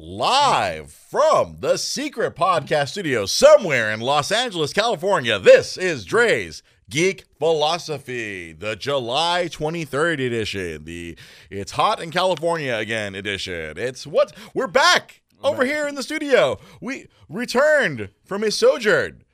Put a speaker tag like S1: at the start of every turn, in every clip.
S1: Live from the secret podcast studio somewhere in Los Angeles, California, this is Dre's Geek Philosophy, the July 23rd edition, the It's Hot in California Again edition. It's what? We're back over here in the studio. We returned from his sojourn.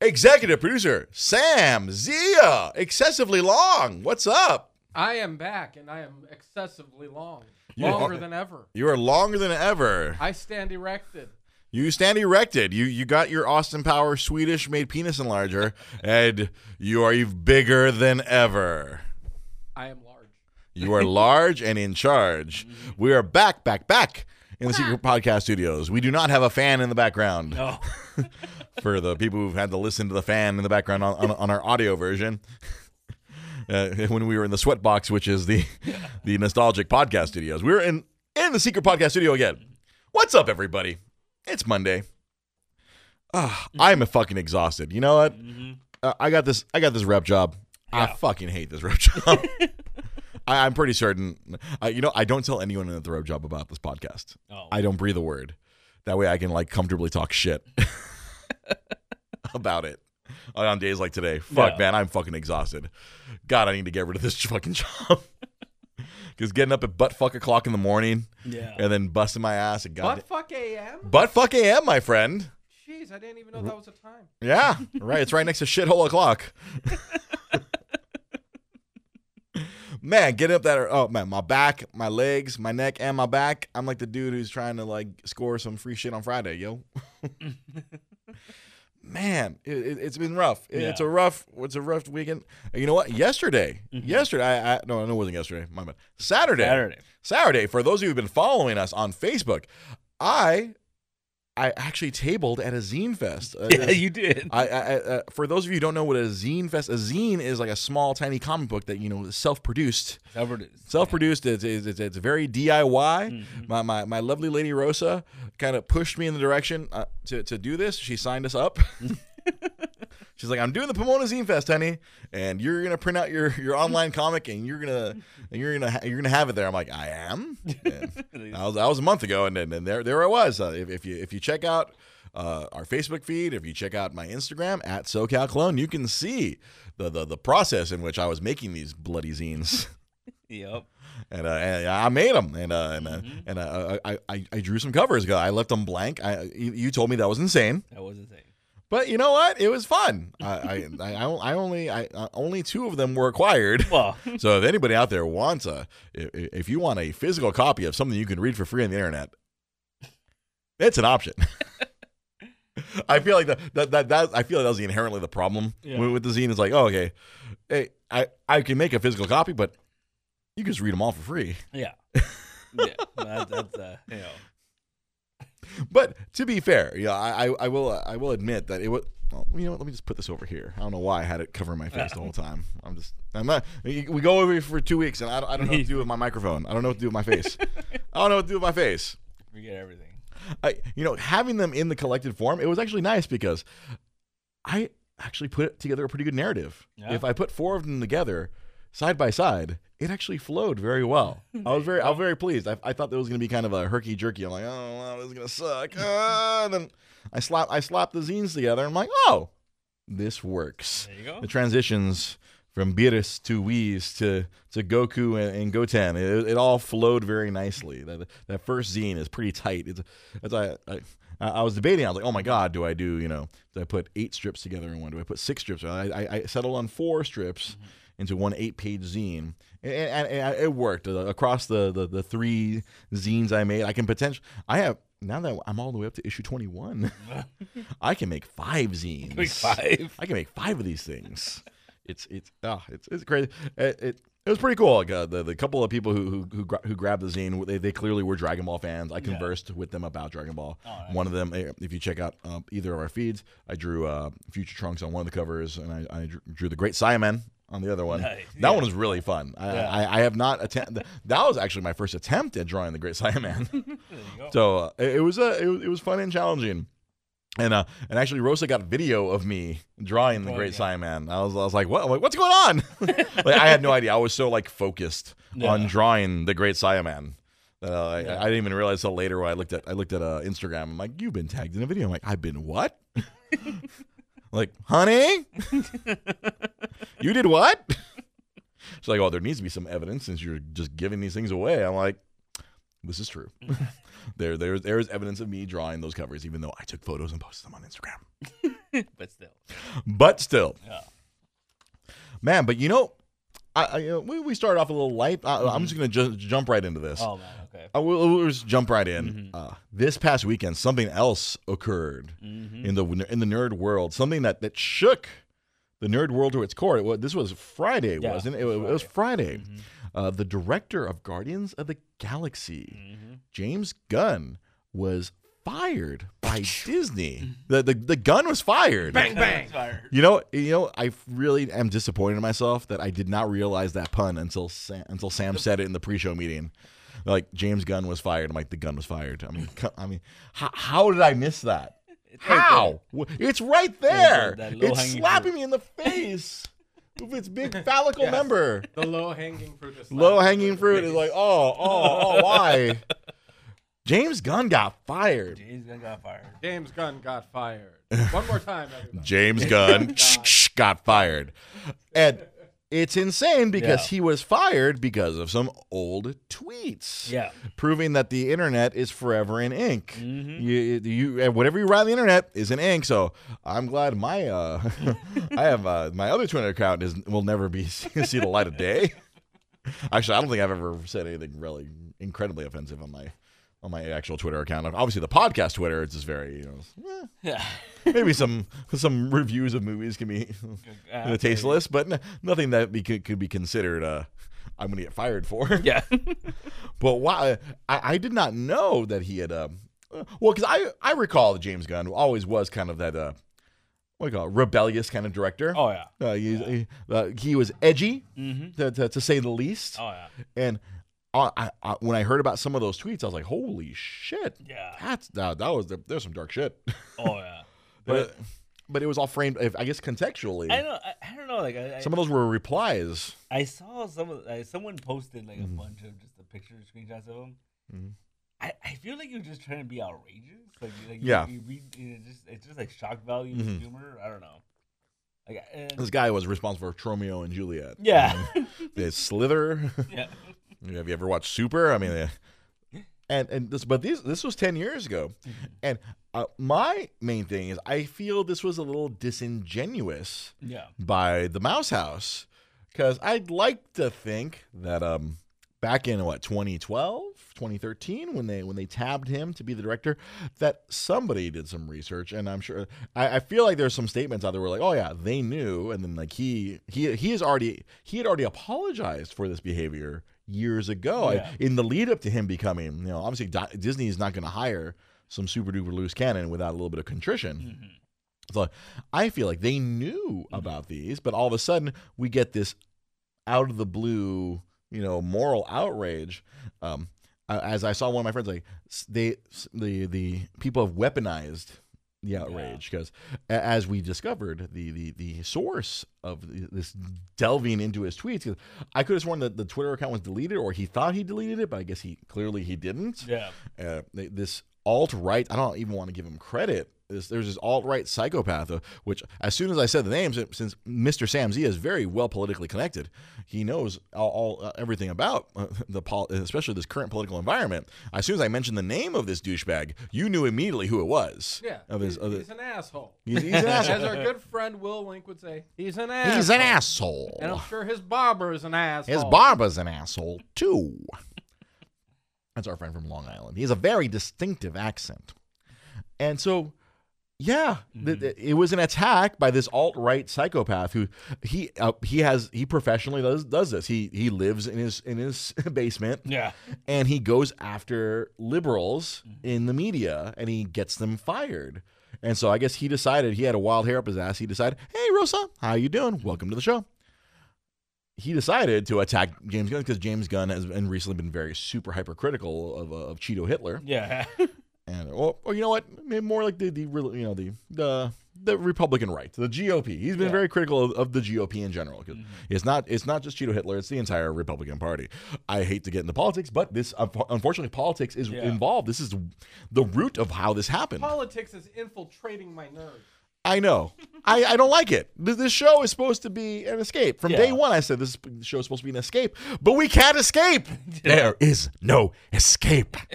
S1: Executive producer Sam Zia, excessively long. What's up?
S2: I am back, and I am excessively long,
S1: You
S2: longer
S1: are-
S2: than ever.
S1: You are longer than ever.
S2: I stand erected.
S1: You stand erected. You you got your Austin Power Swedish made penis enlarger, and you are even bigger than ever.
S2: I am large.
S1: You are large and in charge. Mm-hmm. We are back, back, back in the secret podcast studios. We do not have a fan in the background.
S3: No.
S1: for the people who've had to listen to the fan in the background on, on, on our audio version. Uh, when we were in the sweatbox, which is the the nostalgic podcast studios, we were in in the secret podcast studio again. What's up, everybody? It's Monday. Ah, I'm fucking exhausted. You know what? Uh, I got this. I got this rep job. I fucking hate this rep job. I, I'm pretty certain. Uh, you know, I don't tell anyone at the rep job about this podcast.
S3: Oh.
S1: I don't breathe a word. That way I can like comfortably talk shit about it on days like today. Fuck,
S3: Yeah.
S1: man, I'm fucking exhausted. God, I need to get rid of this fucking job. Because getting up at butt fuck o'clock in the morning
S3: yeah.
S1: and then busting my ass at god
S2: Butt fuck AM?
S1: butt fuck am, my friend.
S2: Jeez, I didn't even know that was a time.
S1: Yeah, right. It's right next to shithole o'clock. man, getting up that oh man, my back, my legs, my neck, and my back. I'm like the dude who's trying to like score some free shit on Friday, yo. Man, it, it's been rough. It- It's a rough. It's a rough weekend. And You know what? Yesterday, mm-hmm. yesterday, I, I no, no, it wasn't yesterday. My bad. Saturday.
S3: Saturday.
S1: Saturday, for those of you who've been following us on Facebook, I I actually tabled at a zine fest. Uh,
S3: Yeah, you did.
S1: I, I, uh, for those of you who don't know what a zine fest, a zine is like a small, tiny comic book that you know is self-produced.
S3: Self-produced.
S1: Self-produced. It's, it's, it's, it's very DIY.
S3: Mm-hmm.
S1: My, my my lovely lady Rosa kind of pushed me in the direction uh, to to do this. She signed us up. She's like, I'm doing the Pomona Zine Fest, honey, and you're gonna print out your, your online comic, and you're gonna and you're gonna ha- you're gonna have it there. I'm like, I am. And that was that was a month ago, and then and there there I was. Uh, if, if you if you check out uh, our Facebook feed, if you check out my Instagram at SoCal Clone, you can see the, the the process in which I was making these bloody zines.
S3: Yep.
S1: and, uh, and I made them, and uh, and uh, and uh, I, I I drew some covers. I left them blank. I you, you told me that was insane,
S3: That was insane.
S1: But you know what? It was fun. I I, I, I only I uh, only two of them were acquired.
S3: Well,
S1: So if anybody out there wants a if you want a physical copy of something you can read for free on the internet, it's an option. I feel like that, that that that I feel like that was inherently the problem
S3: Yeah.
S1: with, with the zine. It's like, oh, okay, hey, I I can make a physical copy, but you can just read them all for free.
S3: yeah. yeah. That, that's, uh, you know.
S1: But to be fair, yeah, I I, I will uh, I will admit that it was. Well, you know what? Let me just put this over here. I don't know why I had it covering my face the whole time. I'm just, I'm not. We go over here for two weeks, and I don't, I don't know what to do with my microphone. I don't know what to do with my face. I don't know what to do with my face.
S3: Forget everything.
S1: I, you know, having them in the collected form, it was actually nice because I actually put together a pretty good narrative.
S3: Yeah.
S1: If I put four of them together, side by side, it actually flowed very well. I was very, I was very pleased. I, I thought that was going to be kind of a herky jerky. I'm like, oh, wow, this is going to suck. Ah, then I slap, I slapped the zines together. And I'm like, oh, this works.
S3: There you go.
S1: The transitions from Beerus to Whis to to Goku and, and Goten, it, it all flowed very nicely. That that first zine is pretty tight. It's, it's I, I I was debating. I was like, oh my god, do I do you know? Do I put eight strips together in one? Do I put six strips? I I, I settled on four strips into one eight page zine, and, and, it worked uh, across the, the the three zines I made. I can potentially I have. Now that I'm all the way up to issue 21, I can make five zines.
S3: Quick five.
S1: I can make five of these things. It's it's ah, it's it's crazy. It, it it was pretty cool. Like, uh, the the couple of people who who who, gra- who grabbed the zine, they, they clearly were Dragon Ball fans. I conversed with them about Dragon Ball.
S3: Oh, nice.
S1: One of them, eh, if you check out um, either of our feeds, I drew uh, Future Trunks on one of the covers, and I, I drew, drew the Great Saiyaman on the other one.
S3: Nice.
S1: That
S3: Yeah.
S1: one was really fun. I,
S3: Yeah.
S1: I, I have not attempted. That was actually my first attempt at drawing the Great Saiyaman.
S3: There you go.
S1: So uh, it, it was a it was, it was fun and challenging. And uh, and actually, Rosa got video of me drawing the
S3: Oh,
S1: Great
S3: yeah.
S1: Saiyaman. I was, I was like, what? Like, what's going on? like, I had no idea. I was so like focused
S3: Yeah.
S1: on drawing the Great Saiyaman Uh, I,
S3: Yeah.
S1: I didn't even realize until later when I looked at I looked at uh, Instagram. I'm like, you've been tagged in a video. I'm like, I've been what? like, honey, you did what? She's like, oh, there needs to be some evidence since you're just giving these things away. I'm like, this is true. there, there, there is evidence of me drawing those covers, even though I took photos and posted them on Instagram.
S3: but still.
S1: But still,
S3: Yeah.
S1: man. But you know, I, I we, we started off a little light. I, I'm mm-hmm. just gonna ju- jump right into this.
S3: Oh man. Okay.
S1: I will we'll just jump right in.
S3: Mhm.
S1: Uh, this past weekend, something else occurred
S3: Mm-hmm.
S1: in the in the nerd world. Something that that shook the nerd world to its core. It was, this was Friday,
S3: Yeah,
S1: wasn't it? It,
S3: it was
S1: Friday.
S3: Mhm.
S1: Uh, the director of Guardians of the Galaxy,
S3: Mm-hmm.
S1: James Gunn, was fired by Disney. The, the the gun was fired.
S2: Bang bang.
S1: You know, you know, I really am disappointed in myself that I did not realize that pun until Sam, until Sam said it in the pre-show meeting. Like James Gunn was fired. I'm like, the gun was fired. I mean, I mean, how, how did I miss that?
S3: It's right
S1: How? W- It's right there.
S3: that
S1: it's slapping
S3: fruit.
S1: me in the face with its big phallical
S2: Yes.
S1: member.
S2: The low hanging fruit is
S1: Low hanging
S2: in the
S1: fruit is like, oh, oh, oh, why? James Gunn got fired.
S3: James Gunn got fired.
S2: James Gunn got fired. One more time, everybody.
S1: James Gunn
S2: God.
S1: got fired. And it's insane because
S3: Yeah.
S1: he was fired because of some old tweets.
S3: Yeah.
S1: Proving that the internet is forever in ink.
S3: Mhm.
S1: You, you, whatever you write on the internet is in ink. So I'm glad my, uh, I have uh, my other Twitter account is will never be see the light of day. Actually, I don't think I've ever said anything really incredibly offensive on my on my actual Twitter account. Obviously, the podcast Twitter, it's just very, you know, eh,
S3: Yeah.
S1: maybe some some reviews of movies can be
S3: Uh,
S1: tasteless, but n- nothing that be, could, could be considered. Uh, I'm going to get fired for.
S3: Yeah.
S1: but why? I, I did not know that he had. Um, uh, well, because I I recall that James Gunn always was kind of that. Uh, what do you call it? Rebellious kind of director.
S3: oh yeah.
S1: Uh, he, he, uh, he was edgy,
S3: Mm-hmm.
S1: to, to, to say the least.
S3: Oh yeah.
S1: And I, I, when I heard about some of those tweets, I was like, "Holy shit!
S3: Yeah.
S1: That's that, that was there's some dark shit."
S3: Oh yeah.
S1: but but it was all framed, if, I guess, contextually.
S3: I don't. I, I don't know. Like I,
S1: Some of those were replies.
S3: I saw some. Of, uh, someone posted like a
S1: Mhm.
S3: bunch of just the picture screenshots of him.
S1: Mhm.
S3: I, I feel like you're just trying to be outrageous. Like, like
S1: Yeah.
S3: You, you read, you know, just it's just like shock value
S1: Mhm.
S3: humor. I don't know. Like, and,
S1: This guy was responsible for Tromeo and Juliet.
S3: yeah.
S1: The Slither.
S3: yeah.
S1: Have you ever watched Super? I mean, uh, and and this, but this this was ten years ago,
S3: Mm-hmm.
S1: and uh, my main thing is I feel this was a little disingenuous
S3: Yeah.
S1: by the Mouse House because I'd like to think that um back in what 2012 2013 when they when they tabbed him to be the director that somebody did some research and i'm sure i, I feel like there's some statements out there where like oh yeah they knew and then like he he he is already he had already apologized for this behavior years ago
S3: Yeah.
S1: I, in the lead up to him becoming you know obviously disney is not going to hire some super duper loose cannon without a little bit of contrition
S3: Mhm.
S1: so I feel like they knew about these, but all of a sudden we get this out of the blue, you know, moral outrage. Um, as I saw one of my friends, like they, the the people have weaponized the outrage because, as we discovered, the the the source of the, this delving into his tweets. 'cause I could have sworn that the Twitter account was deleted, or he thought he deleted it, but I guess he clearly he didn't
S3: Yeah.
S1: uh, this alt right. I don't even want to give him credit. This, there's this alt right psychopath, uh, which as soon as I said the name, since- Mr. Sam Z is very well politically connected, he knows all, all uh, everything about uh, the pol- especially this current political environment. As soon as I mentioned the name of this douchebag, you knew immediately who it was.
S2: Yeah.
S1: of his,
S2: he's,
S1: of
S2: he's an asshole.
S1: he's, he's an
S2: As our good friend Will Link would say, he's an asshole.
S1: He's an asshole.
S2: And I'm sure his barber is an asshole.
S1: His barber's an asshole too. That's our friend from Long Island. He has a very distinctive accent. And so, yeah, th- it was an attack by this alt right psychopath who he uh, he has he professionally does does this. He he lives in his in his basement
S3: Yeah.
S1: and he goes after liberals in the media and he gets them fired. And so I guess he decided he had a wild hair up his ass. He decided, "Hey Rosa, how you doing? Welcome to the show." He decided to attack James Gunn because James Gunn has been recently been very super hypercritical of uh, of Cheeto Hitler,
S3: Yeah.
S1: and or, or you know what, maybe more like the the you know the the the Republican right, the GOP. He's been
S3: Yeah.
S1: very critical of, of the GOP in general. 'cause mm-hmm. It's not it's not just Cheeto Hitler; it's the entire Republican Party. I hate to get into politics, but this unfortunately politics is
S3: Yeah.
S1: involved. This is the root of how this happened.
S2: Politics is infiltrating my nerves.
S1: I know. I, I don't like it. Th- This show is supposed to be an escape. From
S3: Yeah.
S1: day one, I said this show is supposed to be an escape, but we can't escape. there is no escape.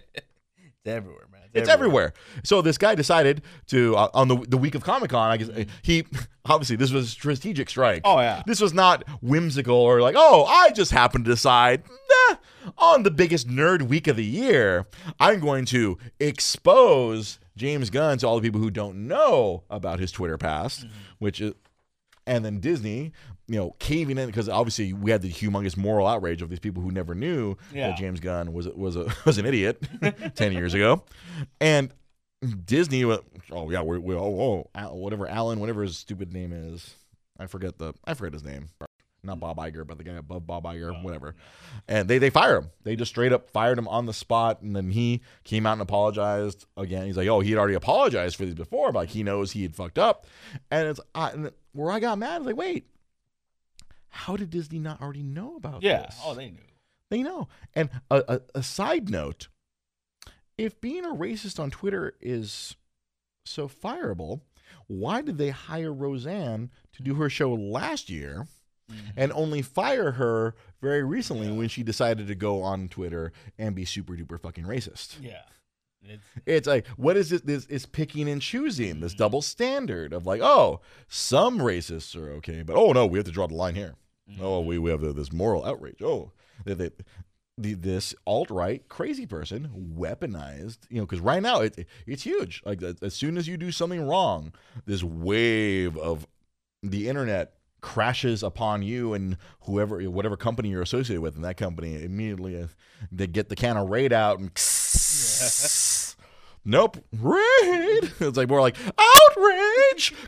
S3: It's everywhere.
S1: It's everywhere. So this guy decided to uh, on the the week of Comic Con. I guess uh, he obviously this was a strategic strike.
S3: Oh, yeah.
S1: This was not whimsical or like oh I just happened to decide nah, on the biggest nerd week of the year I'm going to expose James Gunn to all the people who don't know about his Twitter past,
S3: Mm-hmm.
S1: which is and then Disney, you know, caving in because obviously we had the humongous moral outrage of these people who never knew
S3: Yeah.
S1: that James Gunn was was a was an idiot ten years ago, and Disney. Oh yeah, we're, we oh, oh whatever Alan, whatever his stupid name is, I forget the I forget his name. Not Bob Iger, but the guy above Bob Iger, whatever. And they they fire him. They just straight up fired him on the spot, and then he came out and apologized again. He's like, oh, he had already apologized for these before, but like he knows he had fucked up. And it's I, and where I got mad is like, wait, how did Disney not already know about
S3: Yeah.
S1: this?
S3: Oh, they knew.
S1: They know. And a, a, a side note if being a racist on Twitter is so fireable, why did they hire Roseanne to do her show last year mm-hmm. and only fire her very recently when she decided to go on Twitter and be super duper fucking racist?
S3: Yeah. It's,
S1: It's like, what is it? This is picking and choosing, this mm-hmm. double standard of like, oh, some racists are okay, but oh no, we have to draw the line here. Oh, we, we have this moral outrage. Oh, they, they, the, this alt right crazy person weaponized, you know, because right now it, it's huge. Like as soon as you do something wrong, this wave of the internet crashes upon you and whoever whatever company you're associated with and that company immediately uh, they get the can of raid out and nope. Raid. It's like more like outrage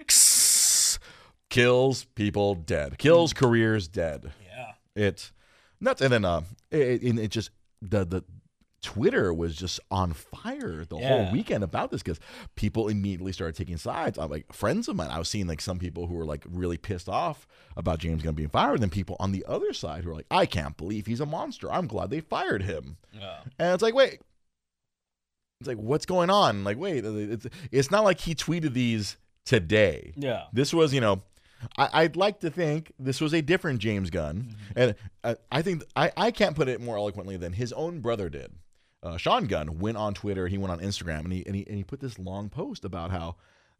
S1: kills people dead kills careers dead
S3: yeah.
S1: it's nuts and then uh it, it, it just the the Twitter was just on fire the whole weekend about this because people immediately started taking sides. I'm like friends of mine. I was seeing like some people who were like really pissed off about James Gunn being fired, and then people on the other side who are like, "I can't believe he's a monster. I'm glad they fired him."
S3: Yeah.
S1: And it's like, wait, it's like what's going on? Like, wait, it's it's not like he tweeted these today.
S3: Yeah.
S1: This was, you know, I, I'd like to think this was a different James Gunn, and uh, I think I, I can't put it more eloquently than his own brother did. Uh, Sean Gunn went on Twitter, he went on Instagram, and he, and he and he put this long post about how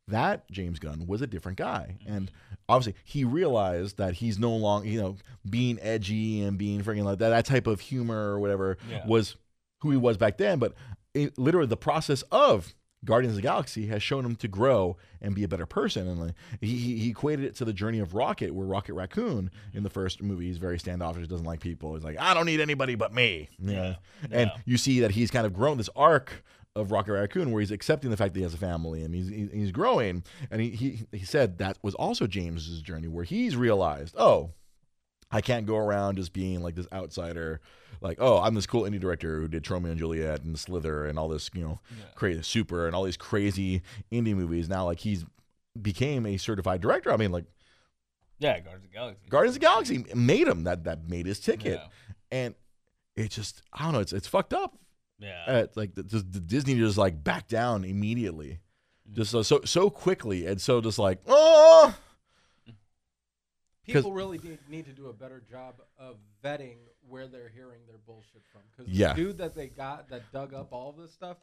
S1: that James Gunn was a different guy, and obviously he realized that he's no longer, you know, being edgy and being freaking like that, that type of humor or whatever
S3: Yeah.
S1: was who he was back then, but it, literally the process of Guardians of the Galaxy has shown him to grow and be a better person. And like, he, he equated it to the journey of Rocket, where Rocket Raccoon in the first movie he's very standoffish, doesn't like people. He's like, I don't need anybody but me. Yeah. And
S3: Yeah.
S1: you see that he's kind of grown this arc of Rocket Raccoon where he's accepting the fact that he has a family and he's he's growing. And he he, he said that was also James's journey where he's realized, oh, I can't go around just being like this outsider, like, oh, I'm this cool indie director who did Tromeo and Juliet and Slither and all this, you know, crazy super and all these crazy indie movies. Now, like, he's became a certified director. I mean, like,
S3: Yeah. Guardians of the Galaxy.
S1: Guardians of the Galaxy made him that that made his ticket,
S3: Yeah.
S1: and it just I don't know, it's it's fucked up.
S3: Yeah.
S1: Uh, like the, the, the Disney just like back down immediately, just so so so quickly, and so just like oh.
S2: People really need, need to do a better job of vetting where they're hearing their bullshit from. Because
S1: Yeah.
S2: the dude that they got that dug up all this stuff.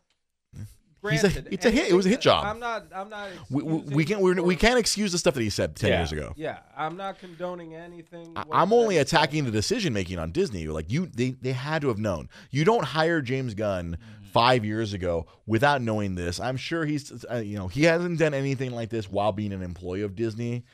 S1: He's a-
S2: Granted,
S1: it's a hit- it was a hit job.
S2: I'm not. I'm not.
S1: We, we, we can't we're, we can't excuse the stuff that he said ten
S3: Yeah.
S1: years ago.
S2: Yeah, I'm not condoning anything.
S1: I, I'm only
S2: that he said.
S1: attacking the decision making on Disney. Like you, they they had to have known. You don't hire James Gunn
S2: Mm-hmm.
S1: five years ago without knowing this. I'm sure he's, uh, you know, he hasn't done anything like this while being an employee of Disney.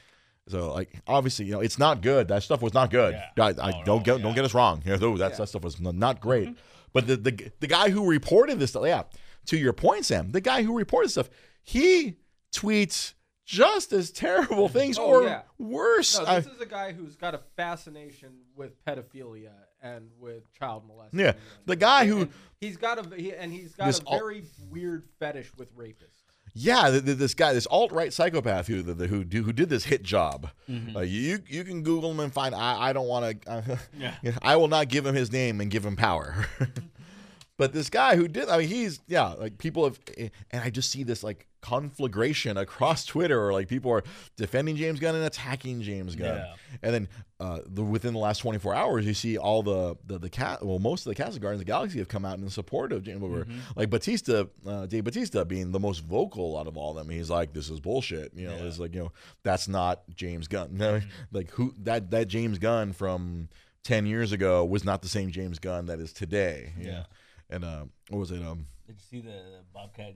S1: So like obviously, you know, it's not good. That stuff was not good.
S3: Yeah.
S1: I, I
S3: Oh,
S1: don't
S3: no,
S1: get
S3: yeah.
S1: don't get us wrong. You know, though, that
S2: Yeah.
S1: that stuff was not great. Mm-hmm. But the, the the guy who reported this stuff, yeah, to your point, Sam, the guy who reported stuff, he tweets just as terrible things
S2: Oh,
S1: or
S2: yeah.
S1: worse.
S2: No,
S1: I-
S2: this is a guy who's got a fascination with pedophilia and with child molestation.
S1: Yeah, the guy who-
S2: And he's got a he, and he's got
S1: This
S2: a
S1: all-
S2: very weird fetish with rapists.
S1: Yeah, th- th- this guy, this alt right psychopath who the, who do, who did this hit job.
S3: Mm-hmm.
S1: Uh, you you can Google him and find. I I don't want to. Uh,
S3: Yeah.
S1: I will not give him his name and give him power. but this guy who did, I mean, he's yeah, like people have, and I just see this like conflagration across Twitter, or like people are defending James Gunn and attacking James Gunn,
S3: Yeah.
S1: and then uh, the, within the last 24 hours, you see all the the the cat, well, most of the cast of Guardians of the Galaxy have come out in support of James. Where like Batista, uh, Dave Batista being the most vocal out of all of them. He's like, this is bullshit. You know,
S3: Yeah.
S1: it's like you know that's not James Gunn. No, like who that that James Gunn from 10 years ago was not the same James Gunn that is today.
S3: Yeah.
S1: know? And uh, what was it? Um,
S3: Did you see the, Bobcat?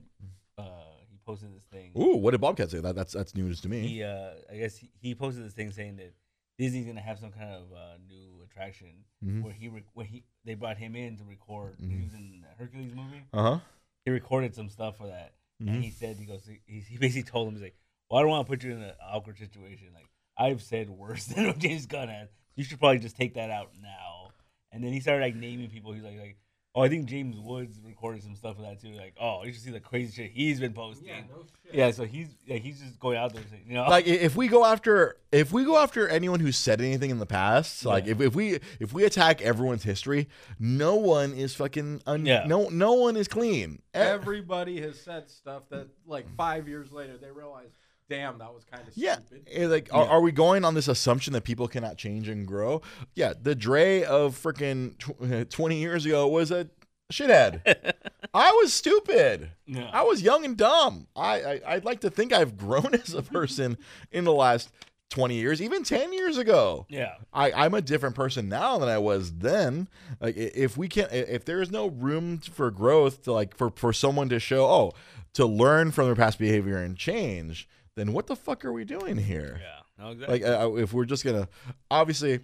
S3: Uh, he posted this thing.
S1: ooh, what did Bobcat say? That that's that's news to me.
S3: He, uh, I guess he, he posted this thing saying that Disney's gonna have some kind of uh, new attraction
S1: Mhm.
S3: where he re- where he they brought him in to record.
S1: Mm-hmm.
S3: He was in the Hercules movie.
S1: Uh huh.
S3: He recorded some stuff for that,
S1: Mhm.
S3: and he said he goes he, he basically told him he's like, well, I don't want to put you in an awkward situation. Like I've said worse than what James Gunn has. You should probably just take that out now. And then he started like naming people. He's like like. Oh, I think James Woods recorded some stuff of that too. Like, oh, you should see the crazy shit he's been posting.
S2: Yeah, no shit.
S3: Yeah, so he's yeah, he's just going out there, saying, you know,
S1: Like if we go after if we go after anyone who said anything in the past, like
S3: Yeah.
S1: if, if we if we attack everyone's history, no one is fucking un,
S3: Yeah.
S1: no no one is clean.
S2: Everybody has said stuff that, like, five years later, they realize, damn, that was kind of
S1: Yeah,
S2: stupid.
S1: eh, like are, are we going on this assumption that people cannot change and grow? Yeah, the Dre of freaking tw- twenty years ago was a shithead. I was stupid.
S3: Yeah.
S1: I was young and dumb. I, I I'd like to think I've grown as a person in the last twenty years, even ten years ago.
S3: yeah,
S1: I, I'm a different person now than I was then. Like if we can't if there is no room for growth to like for for someone to show, oh, to learn from their past behavior and change, then what the fuck are we doing here?
S3: yeah, no, exactly.
S1: Like uh, if we're just gonna, obviously,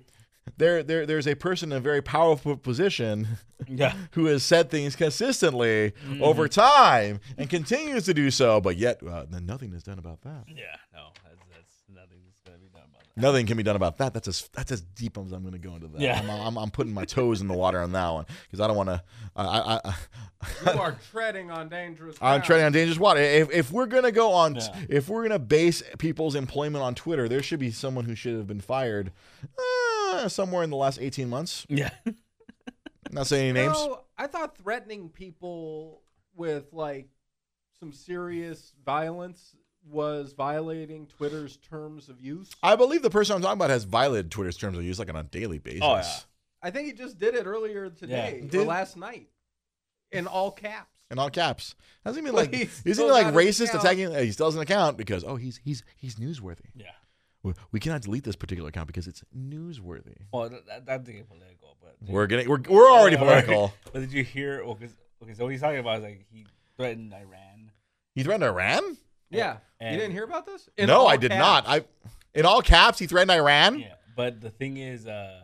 S1: there there there's a person in a very powerful position
S3: yeah,
S1: who has said things consistently over time and continues to do so, but yet uh, then nothing is done about that.
S3: yeah, no, that's, that's nothing that's gonna be done about that.
S1: Nothing can be done about that. That's as that's as deep as I'm going to go into that.
S3: Yeah.
S1: I'm, I'm, I'm putting my toes in the water on that one because I don't want to. I, I, I,
S2: You are treading on dangerous
S1: I'm
S2: ground.
S1: treading on dangerous water. If, if we're gonna go on,
S3: Yeah.
S1: if we're gonna base people's employment on Twitter, there should be someone who should have been fired uh, somewhere in the last 18 months.
S3: Yeah,
S1: Not saying any names.
S2: No, I thought threatening people with, like, some serious violence was violating Twitter's terms of use.
S1: I believe the person I'm talking about has violated Twitter's terms of use like on a daily basis.
S3: Oh, yeah.
S2: I think he just did it earlier today or
S1: Did-
S2: last night in all caps.
S1: In all caps. Hasn't he been
S2: Like,
S1: like
S2: he's
S1: isn't he like racist attacking he still has an account because oh he's he's he's newsworthy.
S3: yeah.
S1: We- We cannot delete this particular account because it's newsworthy.
S3: Well, that, that, that's getting political, but
S1: We're getting we're, we're already
S3: Yeah,
S1: political.
S3: But did you hear? Well, 'cause- okay, so what he's talking about is like he threatened Iran.
S1: He threatened Iran?
S2: Yeah.
S3: And-
S2: you didn't hear about this? In
S1: no, I did
S2: caps.
S1: not. I in all caps he threatened Iran.
S3: Yeah, but the thing is, uh,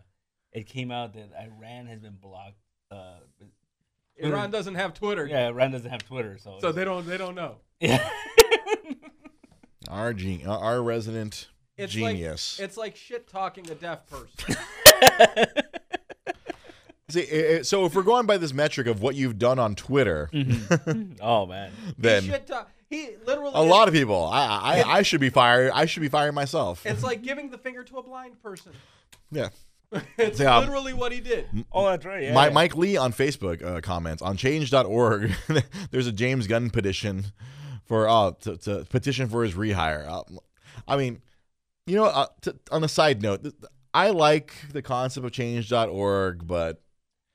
S3: it came out that Iran has been blocked. Uh,
S2: Iran doesn't have Twitter,
S3: yeah, Iran doesn't have Twitter, so
S2: so they don't they don't know.
S3: yeah.
S1: Our gen- our resident
S2: It's
S1: genius.
S2: like it's like shit talking a deaf person.
S1: See, i- i- so if we're going by this metric of what you've done on Twitter,
S3: oh man,
S1: then
S2: shit talk. He literally
S1: a lot of people, I, I I should be fired. I should be firing myself.
S2: It's like giving the finger to a blind person.
S1: Yeah.
S2: it's
S1: Yeah.
S2: literally what he did.
S3: oh that's right. Yeah,
S1: My,
S3: yeah.
S1: Mike Lee on Facebook uh, comments on change.org. there's a James Gunn petition for uh to, to petition for his rehire. Uh, I mean, you know, uh, to, on a side note, I like the concept of change.org, but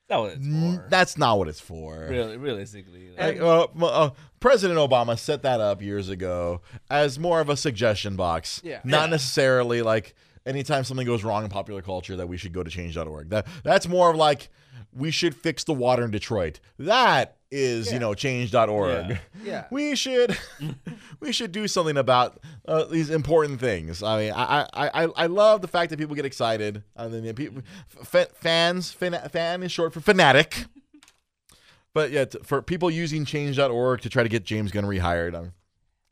S3: That's not what it's for.
S1: that's not what it's for.
S3: really, realistically. like-
S1: Like, uh, uh, President Obama set that up years ago as more of a suggestion box.
S2: Yeah.
S1: Not
S3: Yeah.
S1: necessarily like anytime something goes wrong in popular culture that we should go to change.org. That that's more of like we should fix the water in Detroit. That is, you know, change.org.
S3: Yeah.
S2: Yeah.
S1: We should we should do something about uh, these important things. I mean, I, I, I, I love the fact that people get excited. And then people, f- fans, fan, fan is short for fanatic. But yeah, t- for people using change.org to try to get James Gunn rehired, um,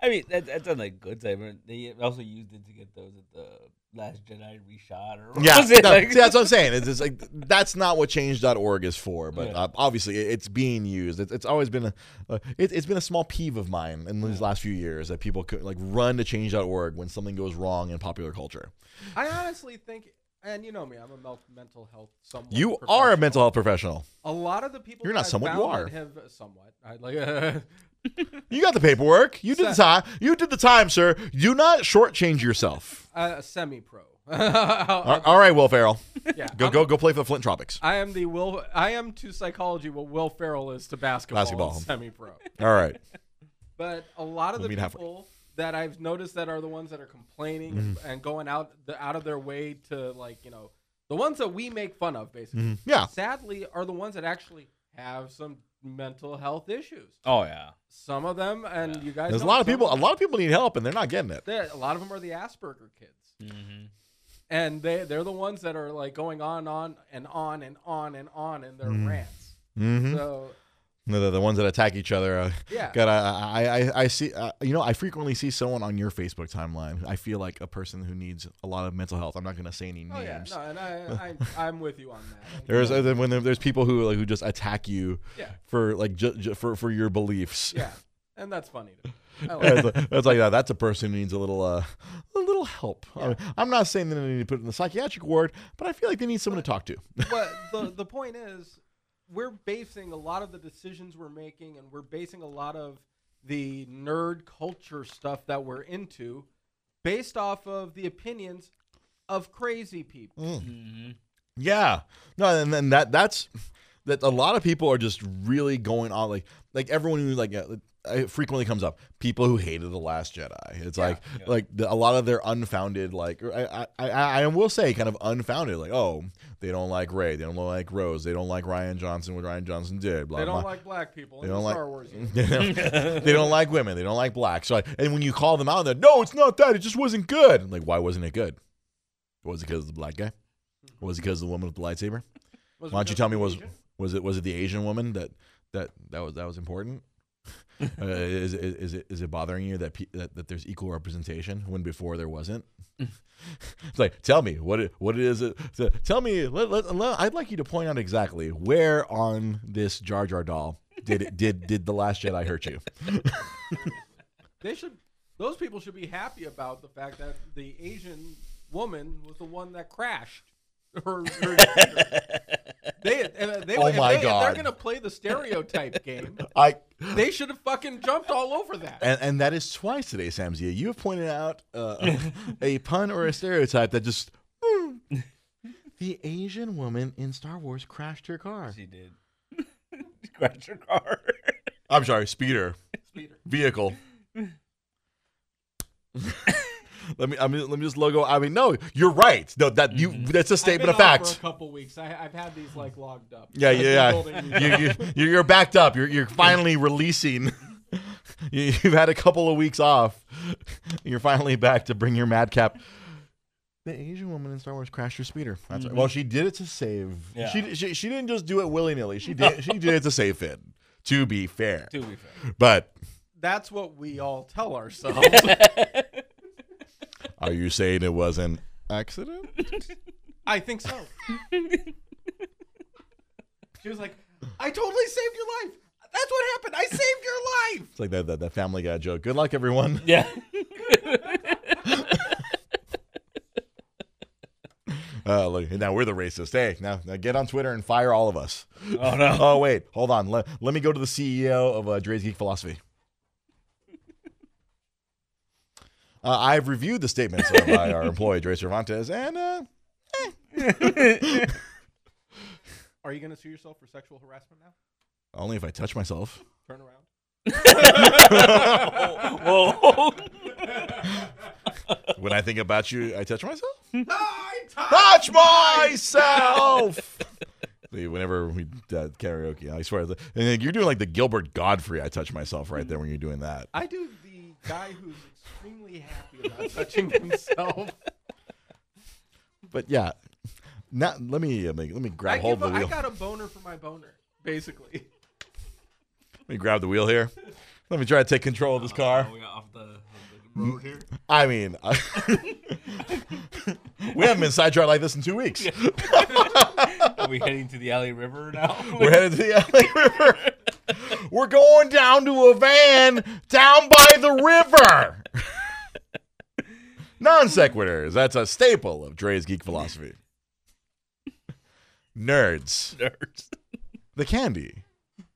S3: I mean, that, that's on the good side, but they also used it to get those at the Last Jedi reshot or
S1: Yeah,
S3: was it?
S1: no,
S3: Like-
S1: see, that's what I'm saying. It's, just like that's not what Change.org is for, but
S3: Yeah.
S1: uh, obviously it- it's being used. It's, it's always been a, uh, it, it's been a small peeve of mine in these last few years that people could like run to Change.org when something goes wrong in popular culture.
S2: I honestly think, and you know me, I'm a mel- mental health. Somewhat
S1: You are a mental health professional.
S2: A lot of the people
S1: You're not somewhat, you are.
S2: Have somewhat. I like.
S1: You got the paperwork. You did the time. You did the time, sir. Do not shortchange yourself.
S2: a semi-pro.
S1: All- all right, Will Ferrell,
S2: yeah,
S1: go
S2: I'm-
S1: go go play for the Flint Tropics.
S2: I am the Will. I am to psychology what Will Ferrell is to basketball.
S1: Basketball.
S2: Semi-pro.
S1: All right.
S2: But a lot of
S1: We'll
S2: the
S1: meet halfway.
S2: people that I've noticed that are the ones that are complaining
S1: Mm-hmm.
S2: and going out the, out of their way to like you know the ones that we make fun of basically.
S1: Mhm. Yeah.
S2: Sadly, are the ones that actually have some mental health issues.
S3: oh yeah.
S2: Some of them, and
S3: Yeah.
S2: you guys.
S1: There's a lot of
S2: some
S1: people. A lot of people need help, and they're not getting it.
S2: there- A lot of them are the Asperger kids,
S3: Mm-hmm.
S2: and they they're the ones that are like going on, on and on and on and on in their
S1: Mhm.
S2: rants.
S1: Mm-hmm.
S2: So
S1: The, the ones that attack each other. Uh,
S2: yeah,
S1: God, I, I, I, I see. Uh, you know, I frequently see someone on your Facebook timeline. I feel like a person who needs a lot of mental health. I'm not going to say any names.
S2: oh yeah, no, and I, I I'm with you on that.
S1: There's uh, when there- there's people who like who just attack you
S2: yeah,
S1: for like ju- ju- for for your beliefs.
S2: yeah, and that's funny. Like
S1: That's like, that's like that. That's a person who needs a little uh a little help. I
S2: Yeah.
S1: mean, I'm not saying that they need to put it in the psychiatric ward, but I feel like they need someone to talk to.
S2: but the the point is, we're basing a lot of the decisions we're making, and we're basing a lot of the nerd culture stuff that we're into, based off of the opinions of crazy people.
S3: Mm-hmm.
S1: Yeah. No, and then that that's that a lot of people are just really going on like like everyone who like uh, it frequently comes up people who hated the last jedi it's like
S3: Yeah.
S1: like the, a lot of their unfounded like I, I i i will say kind of unfounded like oh they don't like Rey. They don't like rose. They don't like Rian Johnson what Rian Johnson did blah
S2: They don't
S1: blah.
S2: like black people.
S1: They
S2: in
S1: don't like-
S2: Star Wars.
S1: they, don't, they don't like women. They don't like black. So I, and when you call them out they're no it's not that. It just wasn't good. Like why wasn't it good? Was it because of the black guy? Was it because of the woman with the lightsaber? Why don't you tell me was was it was it the Asian woman that that that was that was important? uh, is, is is it is it bothering you that, pe- that that there's equal representation when before there wasn't? it's like tell me what it what it is. It, so tell me. Let, let, let- I'd like you to point out exactly where on this Jar Jar doll did it did did the Last Jedi hurt you?
S2: They should. Those people should be happy about the fact that the Asian woman was the one that crashed. Her, her they, uh, they,
S1: Oh
S2: if
S1: my
S2: they, If
S1: God.
S2: they're gonna play the stereotype game,
S1: I
S2: they should have fucking jumped all over that.
S1: and, and that is twice today, Samzia. You have pointed out uh, a, a pun or a stereotype that just. the Asian woman in Star Wars crashed her car.
S3: She did. Crashed her car.
S1: I'm sorry, speeder
S2: Speeder.
S1: vehicle. let me. I mean, let me just logo. I mean, no, you're right. No, that you. Mm-hmm. That's a statement of
S2: off For
S1: fact.
S2: a couple weeks, I, I've had these like logged up.
S1: Yeah, yeah, yeah. You, you, you're- backed up. You're, you're finally releasing. You- You've had a couple of weeks off. You're finally back to bring your madcap. The Asian woman in Star Wars crashed her speeder. That's right. Well, mm-hmm. she did it to save.
S3: Yeah.
S1: She, she she didn't just do it willy nilly. She did she did it to save Finn. To be fair,
S3: To be fair.
S1: but
S2: That's what we all tell ourselves.
S1: Are you saying it was an accident?
S2: I think so. she was like, "I totally saved your life. That's what happened. I saved your life."
S1: It's like that, that that Family Guy joke. Good luck, everyone.
S3: Yeah.
S1: Uh, look, now we're the racist. Hey, now, now get on Twitter and fire all of us.
S3: Oh no.
S1: Oh wait, hold on. Let, let me go to the CEO of uh, Dre's Geek Philosophy. Uh, I've reviewed the statements by our employee Dre Cervantes, and uh,
S2: Are you going to sue yourself for sexual harassment now?
S1: only if I touch myself.
S2: Turn around.
S3: Whoa.
S1: When I think about you, I touch myself.
S2: I
S1: touch myself. Whenever we uh, karaoke, I swear, and you're doing like the Gilbert Gottfried. I touch myself right there when you're doing that.
S2: I do the guy who's extremely happy about touching himself.
S1: But yeah, now let me uh, let me, let me grab
S2: I,
S1: hold
S2: give
S1: of
S2: a,
S1: the
S2: I
S1: wheel.
S2: got a boner for my boner, basically.
S1: Let me grab the wheel here. Let me try to take control of this car.
S3: Oh, we got off the road here.
S1: I mean, we haven't been sidetracked like this in two weeks.
S3: Are we heading to the LA River now?
S1: We're headed to the LA River. We're going down to a van down by the river. Non sequiturs. That's a staple of Dre's geek philosophy. Nerds.
S3: nerds.
S1: The candy.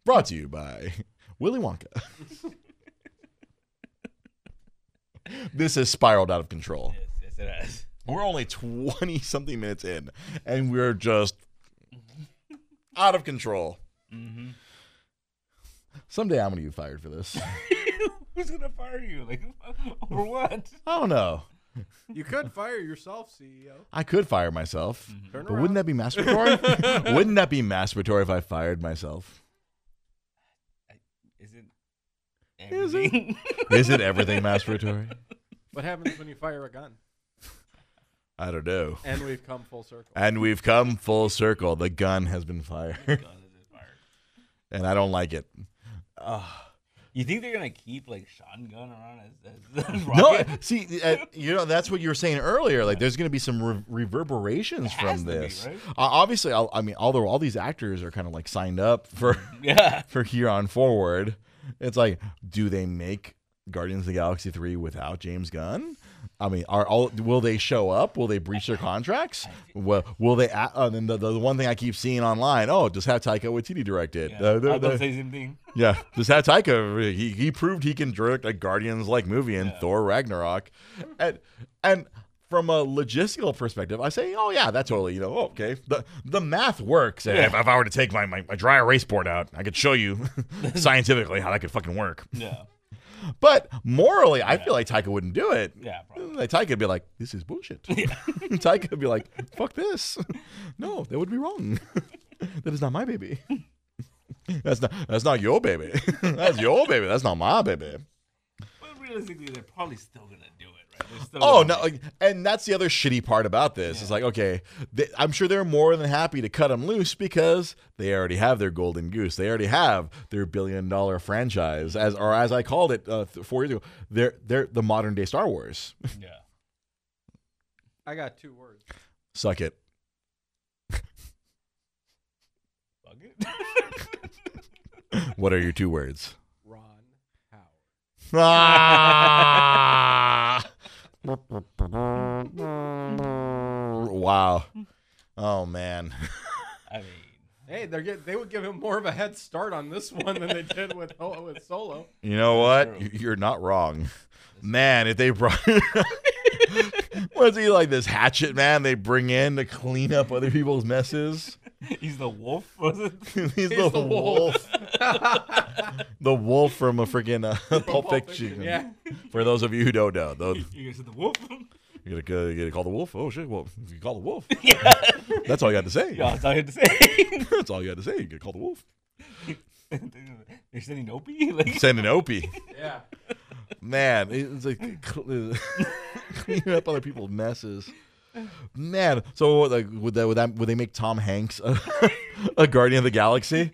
S1: Brought to you by Willy Wonka. this has spiraled out of control.
S3: Yes, yes, it has.
S1: We're only 20 something minutes in, and we're just out of control.
S3: Mm-hmm.
S1: Someday I'm going to get fired for this.
S3: Who's gonna fire you? Like for what?
S1: I don't know.
S2: You could fire yourself, CEO.
S1: I could fire myself,
S2: Turn
S1: but wouldn't that be masturbatory? wouldn't that be masturbatory if I fired myself?
S3: Is it?
S1: Is it?
S3: everything?
S1: Is it everything masturbatory?
S2: What happens when you fire a gun?
S1: I don't know.
S2: And we've come full circle.
S1: And we've come full circle. The gun has been fired,
S3: God, is it fired?
S1: and I don't like it.
S3: You think they're gonna keep like Sean Gunn around as, as
S1: No, see, uh, you know that's what you were saying earlier. Like, there's going to be some re- reverberations from
S3: to be,
S1: this.
S3: right?
S1: Uh, obviously, I'll, I mean, although all these actors are kind of like signed up for
S3: yeah.
S1: for here on forward, it's like, do they make Guardians of the Galaxy three without James Gunn? I mean, are all will they show up? Will they breach their contracts? Will, will they? Uh, then the, the one thing I keep seeing online, oh, just have Taika Waititi direct it.
S3: yeah.
S1: Uh, the-
S3: I was about
S1: the-
S3: same thing.
S1: yeah, just have Taika. He he proved he can direct a Guardians like movie in
S3: Yeah.
S1: Thor Ragnarok, and and from a logistical perspective, I say, oh yeah, that totally, you know, okay, the the math works. If, if I were to take my, my, my dry erase board out, I could show you scientifically how that could fucking work.
S3: Yeah.
S1: But morally, I feel like Taika wouldn't do it.
S3: Yeah. Probably.
S1: Mm, like Taika would be like, this is bullshit. Yeah. Taika would be like, fuck this. no, that would be wrong. that is not my baby. that's not that's not your baby. that's your baby. That's not my baby.
S3: But realistically, they're probably still gonna do it, right? They're still
S1: Oh no! like, And that's the other shitty part about this. It's like, okay, they, I'm sure they're more than happy to cut them loose because they already have their golden goose. They already have their billion dollar franchise, as or as I called it uh, th- four years ago. They're they're the modern day Star Wars.
S3: Yeah.
S2: I got two words.
S1: Suck it.
S3: Fuck it.
S1: What are your two words?
S2: Ron Howard.
S1: Ah! wow. Oh man.
S3: I mean,
S2: Hey, they're get, they would give him more of a head start on this one than they did with with Solo.
S1: You know what?
S3: true.
S1: You're not wrong. Man, if they brought Was he like this hatchet man they bring in to clean up other people's messes?
S3: he's the wolf, was it?
S1: He's, the,
S2: the
S1: wolf. the wolf from a freaking uh, Pulp Fiction.
S2: Yeah.
S1: For those of you who don't know, though,
S3: You guys said the wolf?
S1: You gotta, uh, you gotta call the wolf. Oh shit! Well, you call the wolf,
S3: yeah.
S1: that's all you got to say.
S3: Yeah, that's all you had to say.
S1: That's all you had to say. You gotta call the wolf.
S3: They're sending Opie? Like,
S1: Send an opie.
S2: Yeah.
S1: Man, it's like cleaning up other people's messes. Man, so like would that would that would they make Tom Hanks a, a Guardian of the Galaxy?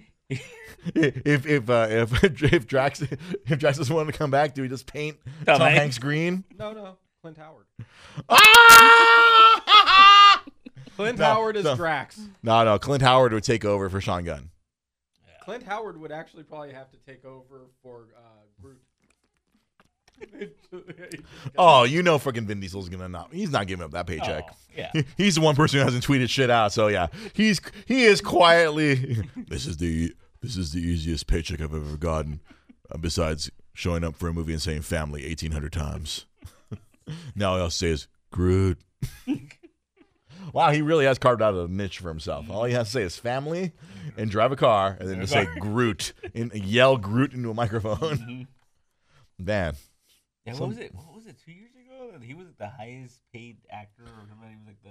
S1: If if uh, if if Drax if Drax doesn't want to come back, do we just paint Tom,
S3: Tom
S1: Hanks.
S3: Hanks?
S1: green?
S2: No, no. Clint Howard.
S1: Ah!
S2: Clint
S1: No,
S2: Howard is
S1: no.
S2: Drax.
S1: no, no, Clint Howard would take over for Sean Gunn.
S2: Clint Howard would actually probably have to take over for uh, Groot.
S1: Oh, you know, fucking Vin Diesel's gonna not. He's not giving up that paycheck.
S3: Oh, yeah.
S1: He- He's the one person who hasn't tweeted shit out. So yeah, he's he is quietly. this is the this is the easiest paycheck I've ever gotten, uh, besides showing up for a movie and saying family eighteen hundred times. Now all I'll say is Groot. wow, he really has carved out a niche for himself. All he has to say is family and drive a car, and then to say Groot and yell Groot into a microphone. Man,
S3: Yeah, what
S1: Some-
S3: was it? What was it? Two years ago, he was the highest paid actor, or something. He was like the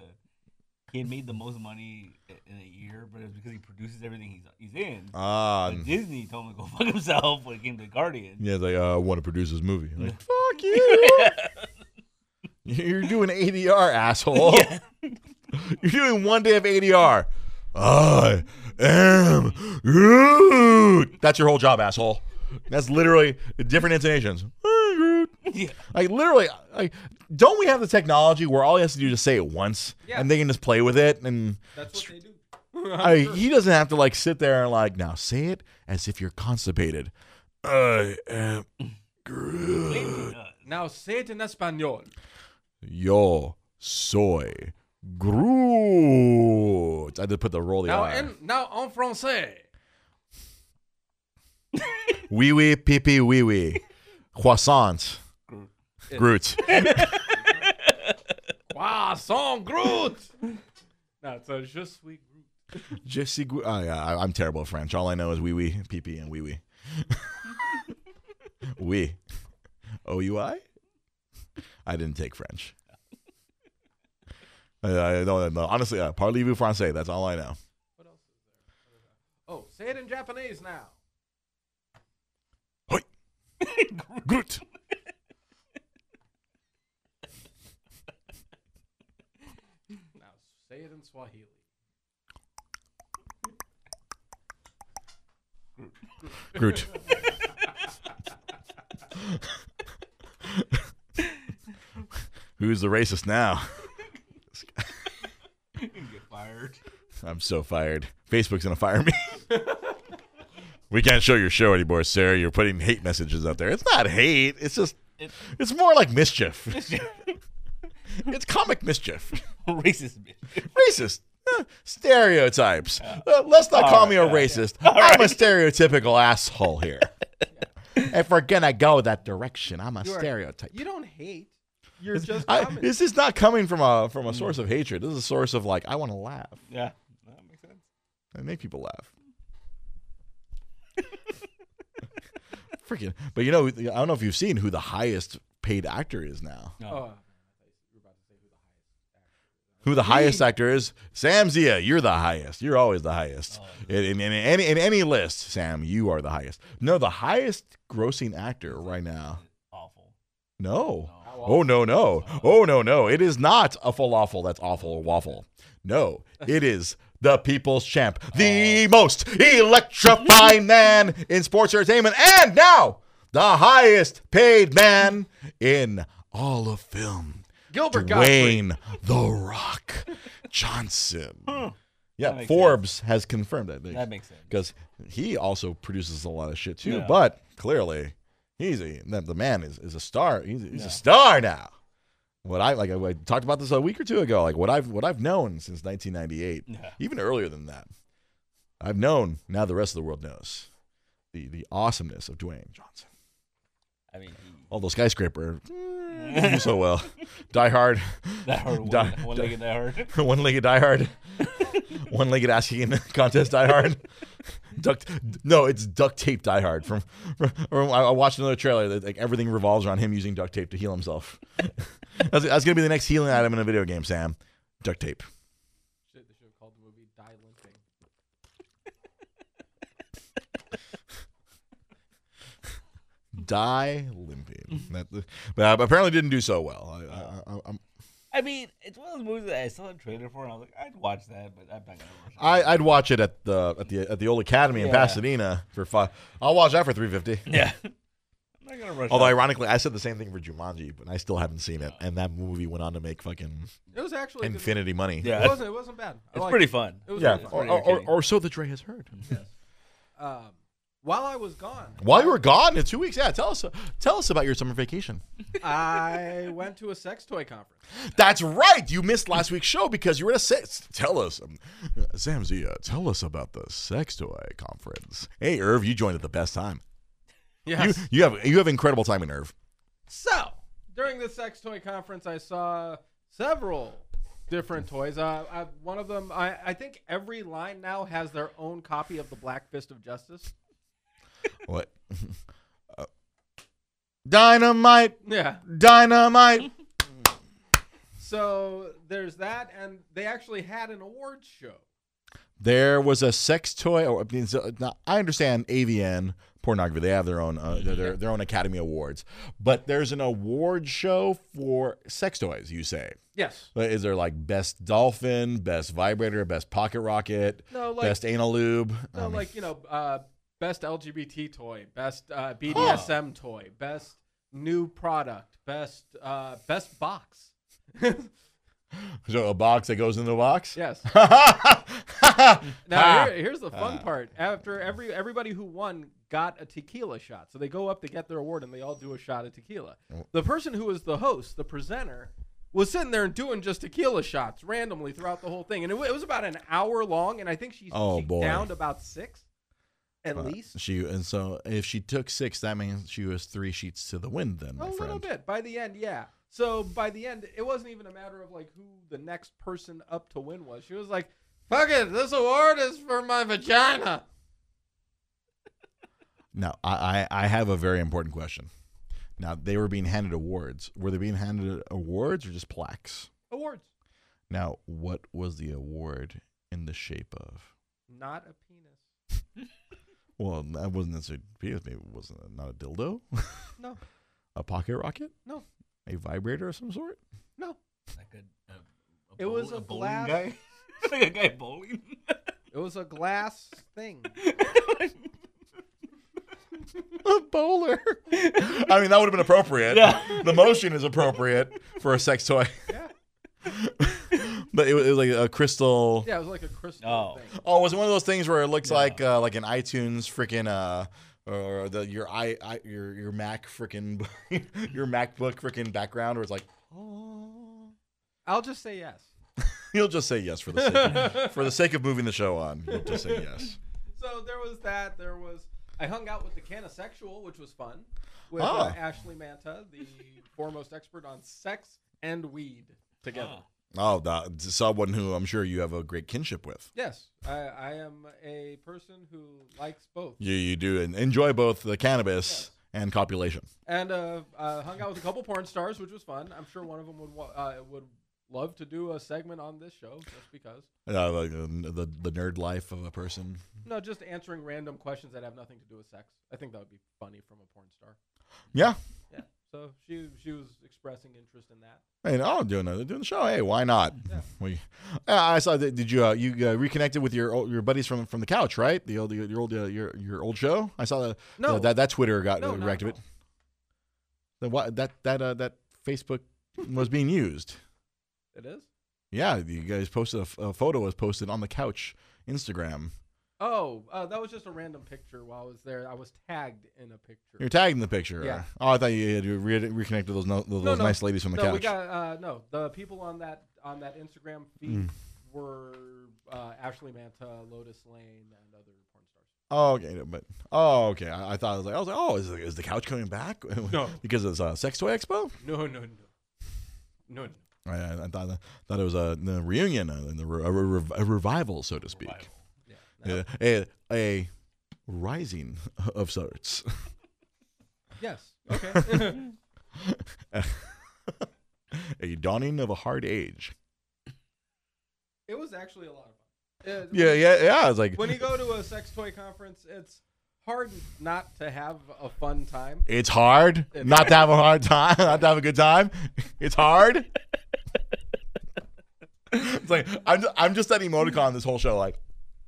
S3: he had made the most money i- in a year, but it was because he produces everything he's he's in.
S1: ah,
S3: But Disney told him to go fuck himself when it came to Guardian.
S1: Yeah, it's like uh, I want to produce this movie. Like, fuck you. You're doing ADR, asshole.
S3: Yeah.
S1: You're doing one day of ADR. I am Groot. That's your whole job, asshole. That's literally different intonations.
S3: Yeah.
S1: Like literally, like don't we have the technology where all he has to do is just say it once
S2: Yeah.
S1: and they can just play with it and
S2: That's what they do.
S1: I, he doesn't have to like sit there and like now say it as if you're constipated. I am Groot.
S2: now say it in Espanol.
S1: Yo soy Groot. I to put the roll the
S2: Now
S1: R.
S2: in now en français.
S1: Wee wee pee pee wee wee. Croissant. Groot.
S2: Poisson Groot. no, it's a je suis Groot.
S1: Jesse Groot. Oh, yeah, I, I'm terrible at French. All I know is wee wee, pee pee, and wee wee. Wee. O U I? I didn't take French. I, I don't know. Honestly, uh, parlez-vous français? That's all I know.
S2: What else is there? Oh, say it in Japanese now.
S1: Hoi. Groot.
S2: Now say it in Swahili.
S1: Groot. Who's the racist now?
S3: You can get fired.
S1: I'm so fired. Facebook's gonna fire me. we can't show your show anymore, Sarah. You're putting hate messages out there. It's not hate. It's just
S3: It-
S1: it's more like mischief. it's comic mischief.
S3: Racist bitch.
S1: Racist. Stereotypes. Uh, let's not call me a racist. I'm a stereotypical asshole here. if we're gonna go that direction, I'm a
S2: You are-
S1: stereotype.
S2: You don't hate. You're just
S1: I, this is not coming from a from a source of hatred. This is a source of like I want to laugh.
S3: Yeah. That makes sense.
S1: I make people laugh. Freaking! But you know, I don't know if you've seen who the highest paid actor is now.
S3: No.
S2: Oh, man, I thought you were about to say who the highest actor is.
S1: Highest actor is? Sam Zia. You're the highest. You're always the highest. Oh. In, in, in any in any list, Sam, you are the highest. No, the highest grossing actor right now.
S3: Awful.
S1: No.
S2: How
S1: Oh no no. Oh no no. It is not a falafel that's awful or waffle. No, it is the people's champ, the oh. most electrifying man in sports entertainment, and now the highest paid man in all of film.
S2: Gilbert.
S1: Dwayne the Rock Johnson. Yeah,
S3: makes
S1: Forbes has confirmed that
S3: That makes sense.
S1: because he also produces a lot of shit too.
S3: Yeah.
S1: But clearly, he's a the the man is, is a star. He's, he's
S3: Yeah.
S1: a star now. What I like, I, I talked about this a week or two ago. Like what I've what I've known since 1998,
S3: Yeah.
S1: even earlier than that. I've known. Now the rest of the world knows the the awesomeness of Dwayne Johnson.
S3: I mean,
S1: Although skyscraper, mm, do so well. Die
S3: Hard,
S1: Die-
S3: one, one legged that hard.
S1: one-legged Die Hard, one-legged ass kicking contest Die Hard. Duct, no, it's duct tape Die Hard. From, from or I I watched another trailer that like everything revolves around him using duct tape to heal himself. that's, that's gonna be the next healing item in a video game, Sam. Duct tape.
S2: Shit, they should have called the movie Die Limping.
S1: Die limping. That, but apparently didn't do so well. I, I, I, I'm,
S3: I mean, it's one of those movies that I saw a trailer for, and I was like, I'd watch that, but I'm not gonna watch it.
S1: I, I'd watch it at the at the at the old academy in
S3: Yeah.
S1: Pasadena for five. I'll watch that for three fifty.
S3: yeah. I'm not gonna rush.
S1: Although
S3: out.
S1: ironically, I said the same thing for Jumanji, but I still haven't seen it, and that movie went on to make fucking
S2: It was actually a good
S1: infinity money.
S2: movie.
S3: Yeah.
S2: It wasn't. It wasn't bad. I
S3: it's
S2: liked
S3: pretty
S2: it.
S3: fun.
S2: It was
S1: yeah,
S2: really
S1: or,
S2: fun.
S1: or, or,
S3: entertaining.
S1: or so the Dre has heard.
S2: Um, while I was gone,
S1: While you were gone in two weeks, yeah, tell us tell us about your summer vacation.
S2: I went to a sex toy conference.
S1: That's right. You missed last week's show because you were at a sex. Tell us, um, Sam Zia, tell us about the sex toy conference. Hey, Irv, you joined at the best time.
S2: Yes.
S1: You you have you have incredible timing, Irv.
S2: So, during the sex toy conference, I saw several different toys. Uh, I, one of them, I, I think every line now has their own copy of the Black Fist of Justice.
S1: What? Uh, dynamite,
S2: Yeah.
S1: dynamite.
S2: So there's that, and they actually had an awards show.
S1: There was a sex toy. Or, I, now, I understand AVN pornography. They have their own uh, their, their their own Academy Awards, but there's an award show for sex toys. You say?
S2: Yes.
S1: But Is there like best dolphin, best vibrator, best pocket rocket,
S2: No, like
S1: best anal lube?
S2: no,
S1: Um,
S2: like you know, uh, best LGBT toy, best uh, BDSM toy, best new product, best uh, best box.
S1: So a box that goes in the box.
S2: yes. Now here, here's the fun
S1: Ah.
S2: part. After every everybody who won got a tequila shot, so they go up to get their award and they all do a shot of tequila.
S1: Oh.
S2: The person who was the host, the presenter, was sitting there and doing just tequila shots randomly throughout the whole thing, and it, it was about an hour long. And I think she,
S1: Oh,
S2: she
S1: boy.
S2: downed about six, at
S1: Uh,
S2: least.
S1: She and so if she took six, that means she was three sheets to the wind. Then,
S2: A
S1: my
S2: little bit. By the end, yeah. So by the end, it wasn't even a matter of like who the next person up to win was. She was like, "Fuck it, this award is for my vagina."
S1: Now, I, I I have a very important question. Now they were being handed awards. Were they being handed awards or just plaques?
S2: Awards,
S1: Now, what was the award in the shape of?
S2: not a penis.
S1: Well, that wasn't necessarily penis. Maybe it wasn't not a dildo,
S2: No,
S1: a pocket rocket,
S2: no,
S1: a vibrator of some sort.
S2: no.
S3: Like a, a, a
S2: It was a
S3: bowling
S2: glass-
S3: guy. like a guy bowling.
S2: It was a glass thing.
S1: A bowler. I mean, that would have been appropriate.
S3: Yeah.
S1: The motion is appropriate for a sex toy,
S2: Yeah,
S1: but it was, it was like a crystal.
S2: yeah. It was like a crystal
S3: Oh.
S2: thing.
S1: Oh, was it one of those things where it looks
S3: No.
S1: like uh, like an iTunes freaking uh or the your i, I your your Mac freaking your MacBook freaking background where it's like oh
S2: I'll just say yes.
S1: you'll just say yes for the sake of, for the sake of moving the show on you'll just say yes.
S2: So there was that. There was. I hung out with the CannaSexual, which was fun, with
S1: Oh.
S2: uh, Ashley Manta, the foremost expert on sex and weed together.
S3: Ah.
S1: Oh, that, someone who I'm sure you have a great kinship with.
S2: Yes, I, I am a person who likes both,
S1: You you do and enjoy both the cannabis
S2: Yes.
S1: and copulation.
S2: and uh, uh, hung out with a couple porn stars, which was fun. I'm sure one of them would uh, would love to do a segment on this show just because.
S1: Uh, like the the nerd life of a person.
S2: No, just answering random questions that have nothing to do with sex. I think that would be funny from a porn star.
S1: Yeah.
S2: So she she was expressing interest in that.
S1: Hey, oh, doing the doing the show. Hey, why not?
S2: Yeah.
S1: We, I saw that. Did you uh, you uh, reconnected with your old, your buddies from from the couch, right? The old your old uh, your your old show. I saw that.
S2: No.
S1: that that Twitter got
S2: No,
S1: reactivated.
S2: all.
S1: The what that that uh, that Facebook was being used.
S2: It is.
S1: Yeah, you guys posted a, f- a photo was posted on the couch Instagram.
S2: Oh, uh, that was just a random picture while I was there. I was tagged in a picture.
S1: You're tagged in the picture.
S2: Yeah.
S1: Oh, I thought you had re- reconnected those no, those
S2: No, no.
S1: nice ladies from the
S2: no,
S1: couch.
S2: we got uh, no. The people on that on that Instagram feed
S1: Mm.
S2: were uh, Ashley Manta, Lotus Lain, and other porn stars.
S1: Oh, okay, no, but oh, okay. I, I thought I was like, I was like, oh, is the, is the couch coming back?
S2: No.
S1: because it's a sex toy expo.
S2: No, no, no, no, no.
S1: I, I I thought thought it was a, the reunion, uh, the a, a revival, so to speak,
S3: Revival.
S2: Yeah.
S1: A, a rising of sorts.
S2: Yes. Okay.
S1: a dawning of a hard age.
S2: it was actually a lot of fun. Uh,
S1: Yeah, yeah, yeah. It's like
S2: When you go to a sex toy conference, it's hard not to have a fun time.
S1: it's hard
S2: It's-
S1: not to have a hard time, not to have a good time. It's hard. it's like I'm just, I'm just that emoticon this whole show, like.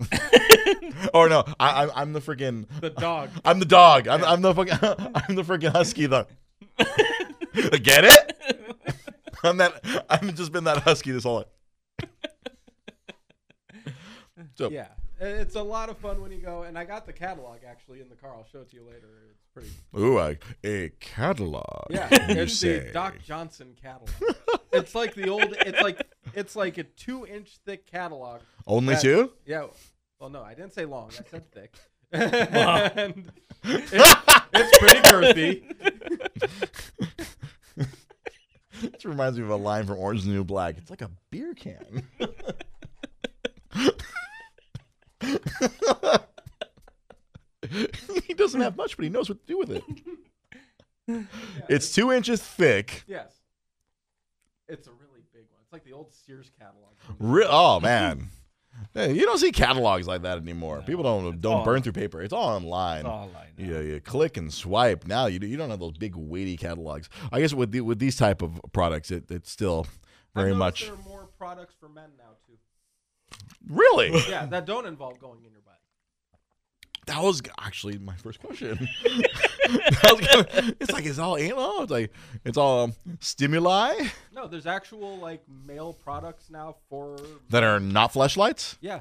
S1: or no, I, I'm I'm the freaking
S2: The dog.
S1: I'm the dog. I'm, I'm the fucking I'm the freaking husky though. Get it? I'm that. I've just been that husky this whole life. So
S2: Yeah, it's a lot of fun when you go. And I got the catalog actually in the car. I'll show it to you later. It's pretty.
S1: ooh, a, a catalog.
S2: Yeah,
S1: you
S2: it's
S1: say.
S2: the Doc Johnson catalog. it's like the old. It's like it's like a two-inch thick catalog.
S1: Only
S2: that-
S1: two?
S2: Yeah. Well, no, I didn't say long. I said thick. And it, it's pretty girthy.
S1: This reminds me of a line from Orange is the New Black. It's like a beer can. he doesn't have much, but he knows what to do with it. It's two inches thick.
S2: Yes. It's a really big one. It's like the old Sears catalog.
S1: Re- oh man, Hey, you don't see catalogs like that anymore.
S3: No,
S1: People don't don't burn through paper. It's all online.
S3: It's all online. now.
S1: Yeah, you click and swipe. Now you you don't have those big weighty catalogs. I guess with the, with these type of products, it, it's still very much
S2: There are more products for men now too.
S1: Really.
S2: Yeah, that don't involve going in your butt.
S1: that was actually my first question. That was gonna- it's like it's all anal. It's like it's all um, stimuli
S2: No, there's actual like male products now for
S1: that are not flashlights.
S2: yeah.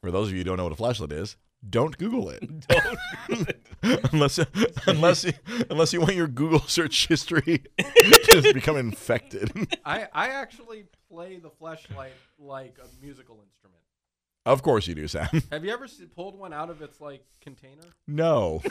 S1: For those of you who don't know what a flashlight is, don't Google it
S3: Don't-
S1: unless unless you, unless you want your Google search history to become infected.
S2: I I actually play the flashlight like a musical instrument.
S1: of course you do, Sam.
S2: Have you ever pulled one out of its like container?
S1: No,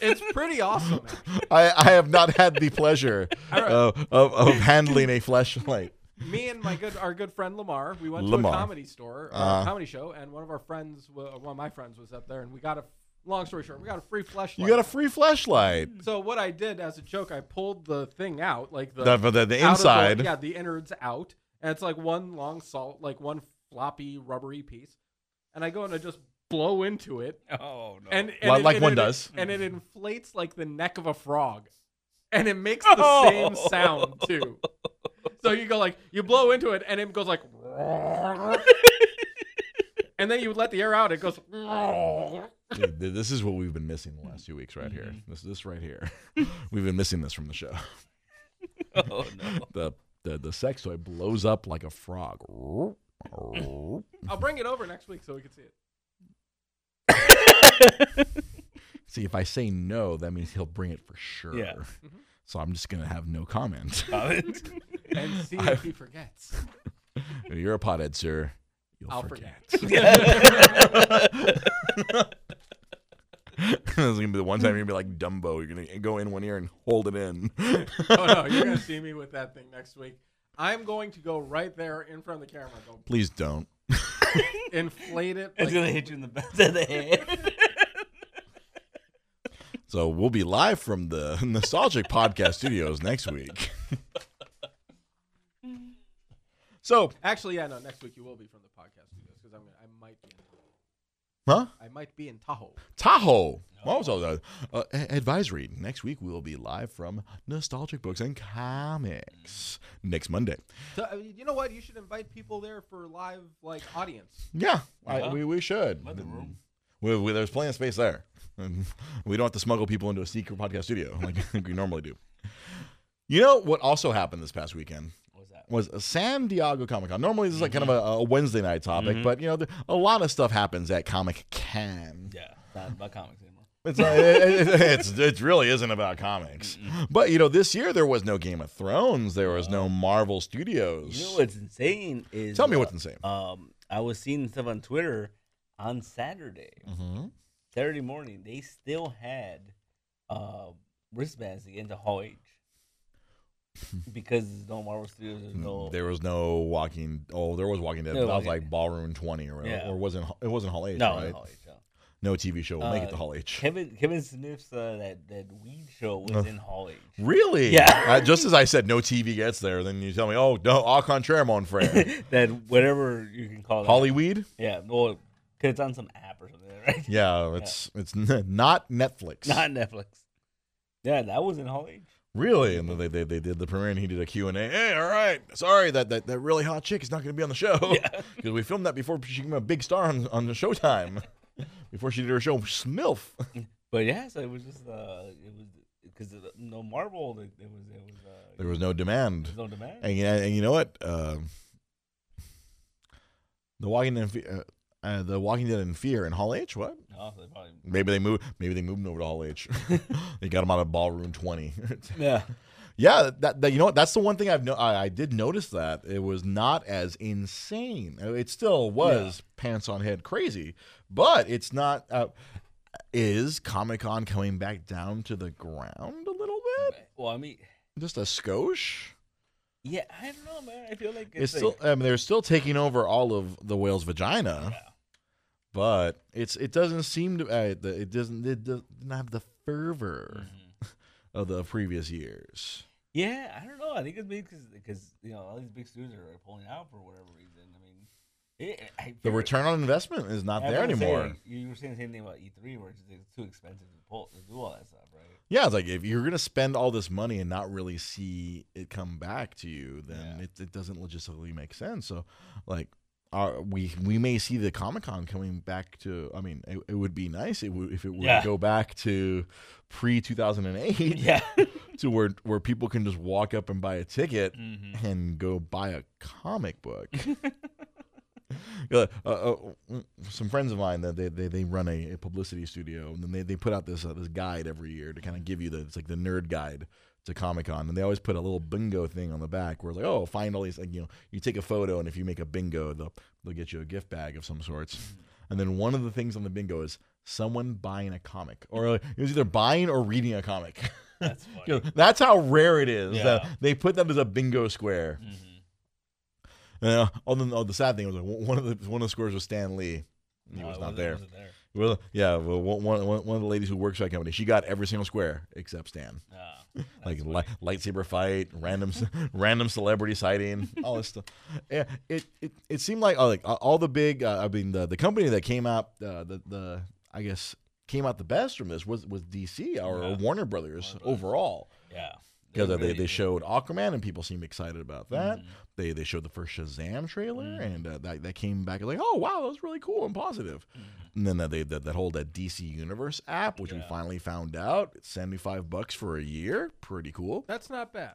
S2: It's pretty awesome. Actually.
S1: I, I have not had the pleasure
S2: All right.
S1: of, of, of handling a flashlight.
S2: Me and my good our good friend Lamar, we went
S1: Lamar.
S2: to a comedy store, or
S1: Uh-huh.
S2: a comedy show, and one of our friends, wa- one of my friends, was up there, and we got a. Long story short, we got a free flashlight.
S1: You got a free flashlight.
S2: So what I did as a joke, I pulled the thing out, like the
S1: The, the, the
S2: out of
S1: inside.
S2: yeah, the innards out, and it's like one long salt, like one floppy rubbery piece, and I go and I just blow into it,
S3: oh no.
S2: and, and
S1: Like-
S2: it-
S1: like
S2: and
S1: one
S2: it-
S1: does.
S2: and it inflates like the neck of a frog, and it makes the same
S3: Oh.
S2: sound too. So you go like you blow into it, and it goes like, and then you let the air out, it goes.
S1: Dude, this is what we've been missing the last two weeks, right here.
S2: Mm-hmm.
S1: This this right here. we've been missing this from the show.
S3: oh no.
S1: The the the sex toy blows up like a frog.
S2: I'll bring it over next week so we can see it.
S1: See, if I say no, that means he'll bring it for sure.
S3: Yeah.
S1: So I'm just gonna have no comment.
S3: Comment.
S2: and see
S1: I-
S2: if he forgets.
S1: You're a pothead, sir. You'll
S2: I'll
S1: forget.
S2: forget.
S1: this is gonna be the one time you're gonna be like Dumbo. You're gonna go in one ear and hold it in.
S2: oh no, you're gonna see me with that thing next week. I'm going to go right there in front of the camera. Go
S1: Please don't.
S2: inflate it.
S3: It's
S2: like-
S3: gonna hit you in the back of the head.
S1: So we'll be live from the Nostalgic Podcast Studios next week. so,
S2: Actually, yeah, no. Next week you will be from the podcast studios because I'm gonna, I might be. In, Tahoe.
S1: huh?
S2: I might be in Tahoe.
S1: Tahoe. Also, uh, uh, advisory. Next week we will be live from Nostalgic Books and Comics next Monday.
S2: So, uh, you know what? You should invite people there for live like audience.
S1: Yeah, I, we we should.
S3: Let the room.
S1: We, we, there's plenty of space there. And we don't have to smuggle people into a secret podcast studio like we normally do. You know what also happened this past weekend was San Diego Comic Con. Normally this is like kind of a, a Wednesday night topic,
S3: Mhm.
S1: but you know the, a lot of stuff happens at Comic Con.
S3: Yeah, not about comics anymore.
S1: It's, uh, it, it, it's it really isn't about comics. But you know this year there was no Game of Thrones, there was no Marvel Studios.
S3: You know what's insane is
S1: Tell me
S3: uh,
S1: what's insane.
S3: Um, I was seeing stuff on Twitter on Saturday,
S1: Mhm.
S3: Saturday morning. They still had uh wristbands to get into Hall H because there's no Marvel Studios. There's no.
S1: There was no Walking. Oh, there was Walking Dead.
S3: No
S1: but that was like Ballroom Twenty or
S3: Yeah.
S1: or wasn't it wasn't Hall H,
S3: no,
S1: right?
S3: no Hall H. No.
S1: No TV show will make it
S3: Uh,
S1: to Hall H.
S3: Kevin Kevin Smith's uh, that that weed show was in Hall H.
S1: Really?
S3: Yeah.
S1: Uh, just as I said, no TV gets there. Then you tell me, oh no, au contraire, mon frere.
S3: that whatever you can call it.
S1: Hollyweed?
S3: Yeah, well, cause it's on some app or something, right?
S1: Yeah, it's it's not Netflix.
S3: Not Netflix. Yeah, that was in Hall H.
S1: really. And they, they they did the premiere, and he did a Q and A. Hey, all right, sorry that that, that really hot chick is not going to be on the show
S3: Yeah.
S1: because we filmed that before she became a big star on on the Showtime. before she did her show Smilf.
S3: But yeah, so it was just uh, it was because no Marvel, it, it was it was uh,
S1: There was no demand.
S3: there's no demand.
S1: And, you- and you know what? Um the Walking Dead, Fe- uh, the Walking Dead in Fear in Hall H. What?
S3: No, they probably,
S1: Maybe they moved. Maybe they moved him over to Hall H. they got him out of Ballroom Twenty.
S3: yeah,
S1: yeah, that, that you know what? That's the one thing I've no, I, I did notice that it was not as insane. Uh, It still was pants on head crazy, but it's not. Uh, is Comic Con coming back down to the ground a little bit?
S3: well, I mean,
S1: Just a skosh.
S3: yeah, I don't know, man. I feel like
S1: It's
S3: it's,
S1: still. I mean, they're still taking over all of the whale's vagina.
S3: Yeah.
S1: But it's it doesn't seem to uh, it doesn't it doesn't have the fervor
S3: Mhm.
S1: of the previous years.
S3: Yeah, I don't know. I think it's because because you know all these big studios are pulling out for whatever reason. I mean, it, I
S1: The return on investment is not
S3: I
S1: there
S3: was gonna say,
S1: anymore.
S3: you were saying the same thing about E3, where it's, it's too expensive to pull to do all that stuff, right?
S1: Yeah, it's like if you're gonna spend all this money and not really see it come back to you, then
S3: Yeah.
S1: it, it doesn't logistically make sense. So, like, are we we may see the Comic Con coming back to. I mean, it, it would be nice if, it- if it would
S3: Yeah.
S1: go back to pre two thousand and eight,
S3: Yeah.
S1: to where where people can just walk up and buy a ticket
S3: hmm
S1: and go buy a comic book. Uh, uh, some friends of mine that they, they, they run a, a publicity studio and then they, they put out this uh, this guide every year to kind of give you the it's like the nerd guide to Comic Con and they always put a little bingo thing on the back where it's like oh find all these like you know you take a photo and if you make a bingo they'll they'll get you a gift bag of some sorts and then one of the things on the bingo is someone buying a comic or uh, it was either buying or reading a comic.
S3: That's funny.
S1: You know, that's how rare it is
S3: Yeah.
S1: they put that as a bingo square.
S3: Mhm.
S1: And uh, oh, the, oh, the sad thing was like one of the one of the scores was Stan Lee. He
S3: No,
S1: was not there. Well, yeah, well, one, one, one of the ladies who works for that company, she got every single square except Stan.
S3: Ah,
S1: Like li- lightsaber fight, random random celebrity sighting, all this stuff. Yeah, it it, it seemed like uh, like all the big. Uh, I mean, the the company that came out uh, the the I guess came out the best from this was was DC or
S3: Yeah.
S1: Warner Brothers
S3: Brothers.
S1: overall.
S3: yeah.
S1: Because they, they showed Aquaman and people seemed excited about that.
S3: Mhm.
S1: They they showed the first Shazam trailer
S3: Mhm.
S1: and uh, that that came back like oh wow that was really cool and positive.
S3: Mhm.
S1: And then uh, they that, that whole that DC Universe app which we finally found out it's seventy five bucks for a year, pretty cool.
S2: That's not bad.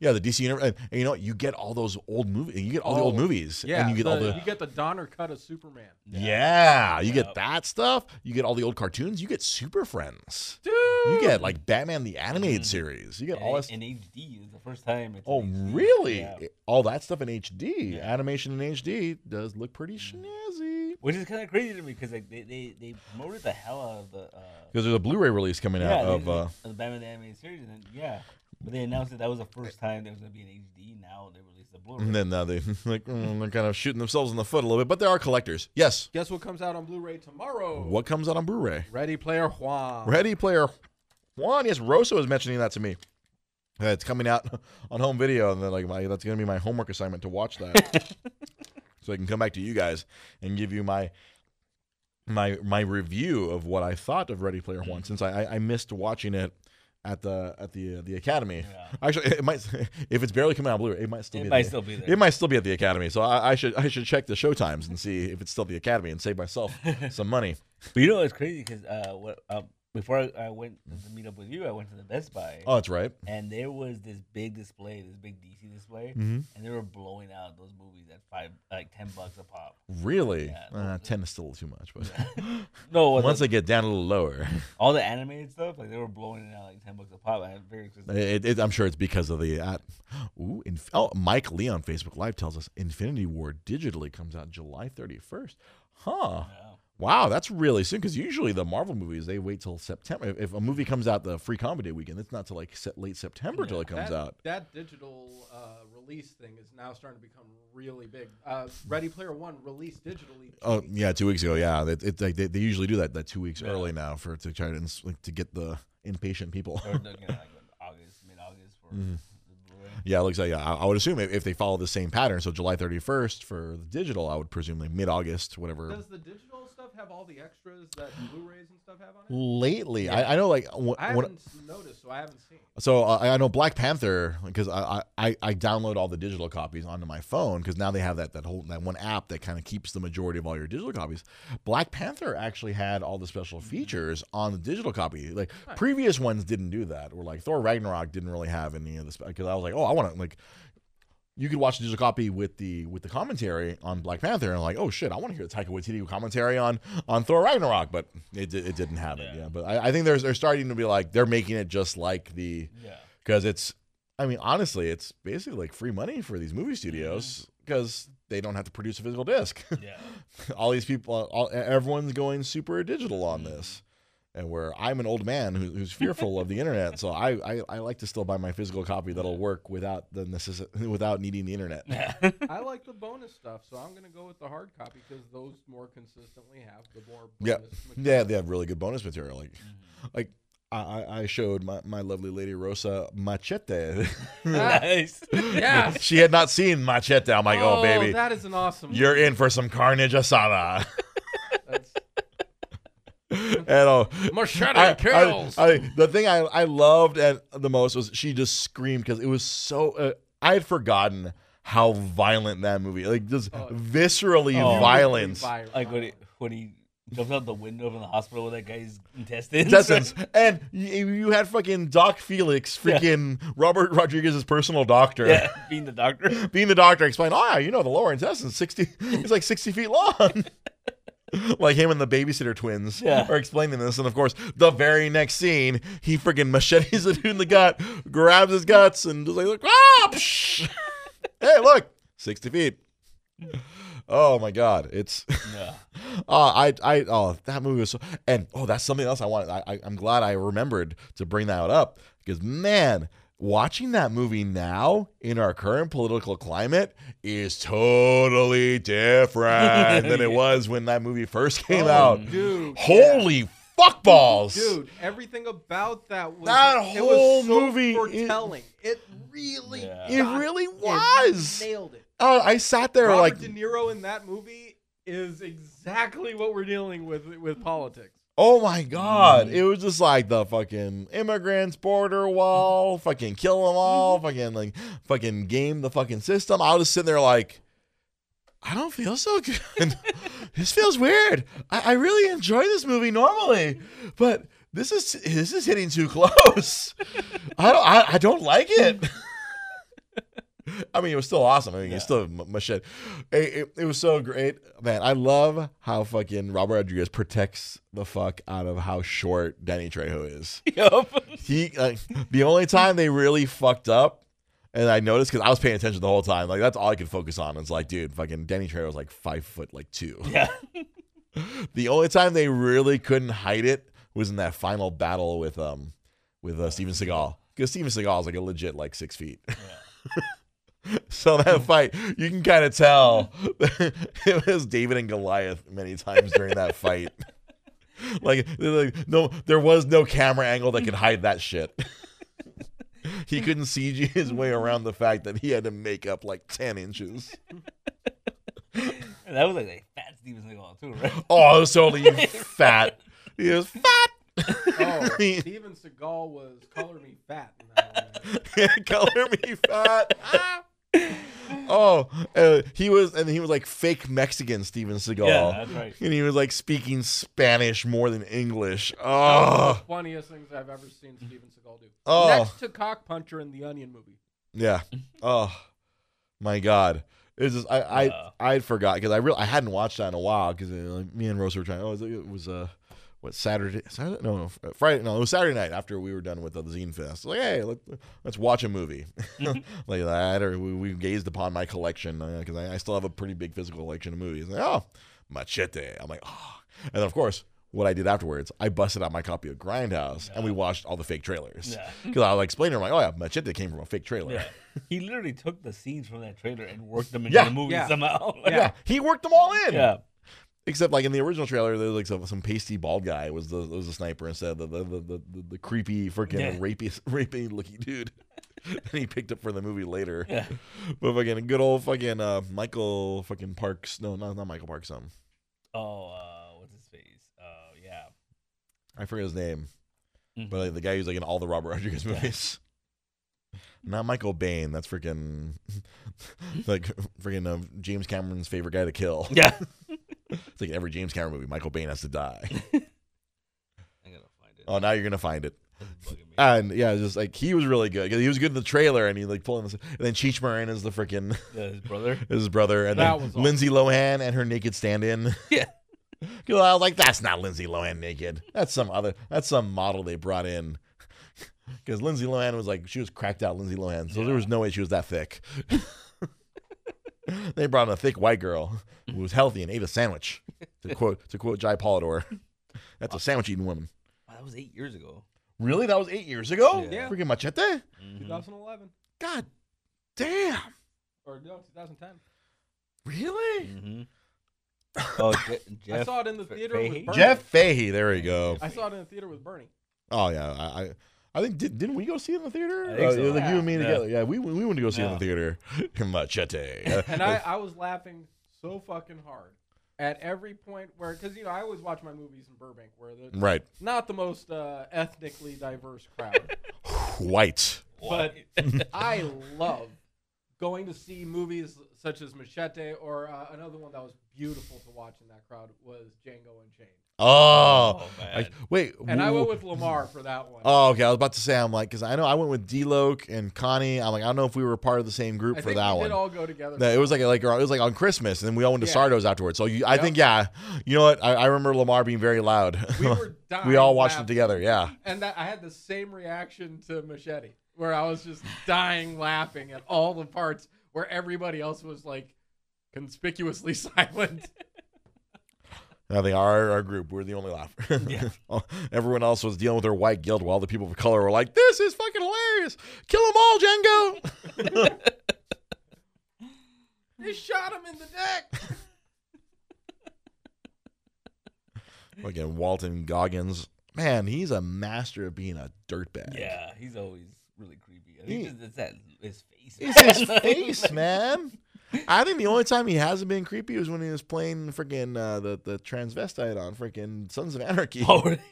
S1: Yeah, the DC Universe and, and you know you get all those old movies, you get all the old
S2: Oh,
S1: movies,
S2: Yeah,
S1: and you get all the
S2: you get the Donner cut of Superman.
S1: yeah, you
S3: Yeah.
S1: get that stuff. You get all the old cartoons. You get Super Friends.
S2: Dude,
S1: You get like Batman the animated
S3: Mhm.
S1: series. You get
S3: And
S1: all
S3: in-
S1: this.
S3: in HD is the first time. It's
S1: Oh,
S3: HD.
S1: really?
S3: Yeah.
S1: All that stuff in HD,
S3: Yeah.
S1: animation in HD does look pretty snazzy.
S3: Which is kind of crazy to me because like they, they, they promoted the hell out of the uh,
S1: Because there's a Blu-ray release coming
S3: yeah
S1: out of.
S3: they-
S1: Uh,
S3: of the Batman the animated series and then, yeah, but they announced that that was the first time there was gonna be an HD. Now they released the Blu-ray.
S1: and then now they like mm, they're kind of shooting themselves in the foot a little bit, but they are collectors. Yes.
S2: guess what comes out on Blu-ray tomorrow?
S1: What comes out on Blu-ray?
S2: Ready Player Juan.
S1: Ready Player One. Yes, Rosa was mentioning that to me. Uh, it's coming out on home video, and then like my that's gonna be my homework assignment to watch that, so I can come back to you guys and give you my my my review of what I thought of Ready Player One, since I I, I missed watching it at the at the uh, the Academy.
S3: Yeah.
S1: Actually, it might if it's barely coming out Blu-ray, it might still
S3: it
S1: be.
S3: might
S1: the,
S3: still be there.
S1: it might still be at the Academy, so I, I should I should check the show times and see if it's still the Academy and save myself some money.
S3: But you know what's crazy? Because uh, what uh, before I, I went to meet up with you, I went to the Best Buy,
S1: Oh, that's right.
S3: and there was this big display, this big DC display,
S1: Mm-hmm.
S3: and they were blowing out those movies at five, like ten bucks a pop.
S1: Really?
S3: Yeah,
S1: uh, ten is still too much, but
S3: No,
S1: once
S3: the,
S1: they get down a little lower,
S3: all the animated stuff, like they were blowing it out like ten bucks a pop. I'm very excited.
S1: it, it, I'm sure it's because of the. Uh, ooh, inf- oh, Mike Lee on Facebook Live tells us Infinity War digitally comes out July 31st. Huh.
S3: Yeah.
S1: Wow, that's really soon because usually the Marvel movies they wait till September. If, if a movie comes out the free comedy weekend, it's not till like se- late September till it comes
S2: that,
S1: out.
S2: That digital uh, release thing is now starting to become really big. Uh, Ready Player One released digitally.
S1: Oh yeah, two weeks ago. Yeah, it, it, they, they usually do that that two weeks
S3: Yeah.
S1: early now for to try to ins- like, to get the impatient people.
S3: Or like August, mid August for
S1: Mhm. Yeah, it looks like yeah. I, I would assume if, if they follow the same pattern, so July 31st for the digital, I would presume like mid August, whatever.
S2: Does the digital stuff have all the extras that Blu-rays and stuff have on it?
S1: Lately, I, I know like wh-
S2: I haven't noticed, so I haven't seen.
S1: so uh, I know Black Panther because I, I I download all the digital copies onto my phone because now they have that that whole that one app that kind of keeps the majority of all your digital copies. Black Panther actually had all the special features on the digital copy. Like
S2: Nice.
S1: previous ones didn't do that. Or like Thor Ragnarok didn't really have any of this because I was like, oh, I want to like. You could watch the digital copy with the with the commentary on Black Panther, and like, oh shit, I want to hear the Taika Waititi commentary on on Thor Ragnarok, but it, it didn't have it.
S3: Yeah.
S1: Yeah, but I, I think there's they're starting to be like they're making it just like the
S3: Yeah.
S1: because it's i mean honestly it's basically like free money for these movie studios
S3: Mm-hmm.
S1: because they don't have to produce a physical disc
S3: Yeah.
S1: all these people all, everyone's going super digital on this and where i'm an old man who, who's fearful of the internet so I, I i like to still buy my physical copy that'll work without the necessi- without needing the internet
S2: I like the bonus stuff, so I'm gonna go with the hard copy because those more consistently have the more.
S1: Yeah.
S2: bonus
S1: yeah
S2: material.
S1: they have really good bonus material like mm-hmm. like I, I I showed my, my lovely lady Rosa Machete.
S3: nice.
S2: Yes.
S1: she had not seen Machete. I'm like, oh, oh baby,
S2: that is an awesome.
S1: you're in for some carnage asada.
S2: That's,
S1: and uh,
S2: machete
S1: I,
S2: kills.
S1: I, I, the thing I, I loved and the most was she just screamed because it was so. Uh, I had forgotten how violent that movie, like just
S2: Oh,
S1: viscerally
S3: Oh.
S1: violent.
S2: Violent.
S3: Like when he when he jumps out the window from the hospital with that guy's intestines.
S1: Intestines. and you, you had fucking Doc Felix, freaking Robert Rodriguez's personal doctor.
S3: yeah, being the doctor.
S1: being the doctor explained, oh yeah, you know the lower intestine sixty it's like sixty feet long. like him and the babysitter twins
S3: Yeah.
S1: are explaining this, and of course, the very next scene, he freaking machetes dude in the gut, grabs his guts, and just like, ah, psh. hey, look, sixty feet. Oh my god, it's
S3: Yeah.
S1: oh I I oh that movie was so and oh that's something else I wanted I, I I'm glad I remembered to bring that up because man watching that movie now in our current political climate is totally different than it was when that movie first oh, came
S2: Oh,
S1: out.
S2: dude.
S1: Holy fuck balls.
S2: Dude, everything about that was
S1: That
S2: it
S1: whole
S2: was so
S1: movie
S2: foretelling. It really,
S3: Yeah.
S1: It really
S2: it
S1: was.
S2: nailed it.
S1: Oh, I sat there
S2: Robert
S1: like
S2: De Niro in that movie is exactly what we're dealing with with politics.
S1: Oh my god!
S3: Mm.
S1: It was just like the fucking immigrants, border wall, fucking kill them all, fucking like fucking game the fucking system. I was just sitting there like, I don't feel so good. this feels weird. I, I really enjoy this movie normally, but this is this is hitting too close. I don't I, I don't like it. I mean, it was still awesome. I mean,
S3: Yeah.
S1: it's still m- machete. It, it, it was so great, man. I love how fucking Robert Rodriguez protects the fuck out of how short Danny Trejo is.
S3: Yup.
S1: He like the only time they really fucked up, and I noticed because I was paying attention the whole time. Like that's all I could focus on. It's like, dude, fucking Danny Trejo was like five foot like two.
S3: Yeah.
S1: The only time they really couldn't hide it was in that final battle with um with uh, Steven Seagal because Steven Seagal is like a legit like six feet. so that fight, you can kind of tell it was David and Goliath many times during that fight. like, like no, there was no camera angle that could hide that shit. he couldn't CG his way around the fact that he had to make up like ten inches.
S3: That was like a fat Steven Seagal too, right?
S1: Oh, it was totally fat. He was fat.
S2: Oh, Steven Seagal was color me fat. In that one.
S1: Color me fat. Ah. oh, uh, he was, and he was like fake Mexican Steven Seagal.
S3: Yeah, that's right.
S1: And he was like speaking Spanish more than English. Oh,
S2: funniest things I've ever seen Steven Seagal do.
S1: Oh.
S2: Next to Cock Puncher in the Onion movie.
S1: yeah. Oh, my God. It was just, I, I,
S3: Yeah.
S1: I'd forgot because I really, I hadn't watched that in a while because uh, like, me and Rosa were trying. Oh, it was, it was uh, what Saturday? Saturday? No, no, Friday. No, it was Saturday night after we were done with uh, the Zine Fest. Like, hey, let, let's watch a movie like that, or we, we gazed upon my collection because I, I still have a pretty big physical collection of movies. Like, oh, Machete. I'm like, oh, and then of course. What I did afterwards, I busted out my copy of Grindhouse and we watched all the fake trailers.
S3: Yeah.
S1: Because I was like explaining to her, I'm like, oh yeah, Machete came from a fake trailer.
S3: Yeah. He literally took the scenes from that trailer and worked them into
S1: Yeah.
S3: the movie
S2: Yeah.
S3: somehow.
S1: Yeah, he worked them all in.
S3: yeah.
S1: Except like in the original trailer, there was like some, some pasty bald guy was the was the sniper instead of the the, the, the, the, creepy freaking
S3: Yeah.
S1: rapey rapey looking dude. and he picked up for the movie later.
S3: Yeah.
S1: But fucking good old fucking uh, Michael fucking Parks. No, not not Michael Parks. Um,
S3: Oh, uh, what's his face? Uh, yeah.
S1: I forget his name.
S3: Mhm.
S1: But like, the guy who's like in all the Robert Rodriguez
S3: Yeah.
S1: movies. Not Michael Biehn. That's freaking like freaking uh, James Cameron's favorite guy to kill.
S3: Yeah.
S1: It's like in every James Cameron movie, Michael Biehn has to die.
S3: I gotta find it.
S1: Oh, now you're gonna find it.
S3: It's bugging me.
S1: And yeah, just like he was really good because he was good in the trailer, and he like pulling this. And then Cheech Marin is the freaking
S3: Yeah, his brother.
S1: his brother, and
S2: That
S1: then. Lindsay Lohan and her naked stand-in.
S3: Yeah.
S1: 'Cause I was like, that's not Lindsay Lohan naked. That's some other. That's some model they brought in. Because Lindsay Lohan was like, she was cracked out Lindsay Lohan, so there was no way she was that thick. they brought in a thick white girl who was healthy and ate a sandwich. To quote to quote Jai Polidor, that's a sandwich eating woman.
S3: Wow, that was eight years ago.
S1: Really? That was eight years ago?
S3: Yeah.
S1: Freaking machete?
S3: Mhm.
S2: 2011
S1: God damn.
S2: or no 2010.
S1: Really?
S3: Mhm. Oh, Je- Jeff.
S2: I saw it in the theater
S3: Fahey?
S2: with Bernie.
S1: Jeff Fahey, there we go.
S2: I saw it in the theater with Bernie.
S1: Oh yeah, I, I, I think did, didn't we go see it in the theater? Uh,
S3: so.
S1: like you and me together. Yeah, we we went to go see it in the theater. Machete.
S2: And I, I was laughing so fucking hard at every point where, because you know, I always watch my movies in Burbank where they're
S1: right,
S2: not the most uh, ethnically diverse crowd,
S1: white.
S2: but I love going to see movies such as Machete or uh, another one that was beautiful to watch in that crowd was Django Unchained.
S1: Oh,
S3: Oh,
S1: like, wait.
S2: And I went with Lamar for that one.
S1: Oh, okay. I was about to say, I'm like, because I know I went with D-Loke and Connie. I'm like, I don't know if we were part of the same group
S2: I
S1: for
S2: think
S1: that
S2: we
S1: one.
S2: did all go together.
S1: No, it was like like it was like on Christmas, and then we all went to
S2: Yeah.
S1: Sardo's afterwards. So you, I
S2: Yep.
S1: think, yeah, you know what? I, I remember Lamar being very loud.
S2: we were dying.
S1: we all watched it together. Yeah.
S2: And that I had the same reaction to Machete, where I was just dying laughing at all the parts where everybody else was like conspicuously silent.
S1: I think our, our group, we were the only laugher.
S3: Yeah.
S1: Everyone else was dealing with their white guilt while the people of color were like, this is fucking hilarious. Kill them all, Django.
S2: they shot him in the neck.
S1: Again, Walton Goggins. Man, he's a master of being a dirtbag.
S3: Yeah, he's always really creepy. I
S1: He-
S3: think just, it's that his face.
S1: It's his face, man. I think the only time he hasn't been creepy was when he was playing freaking uh, the the transvestite on freaking Sons of Anarchy.
S3: Oh, really?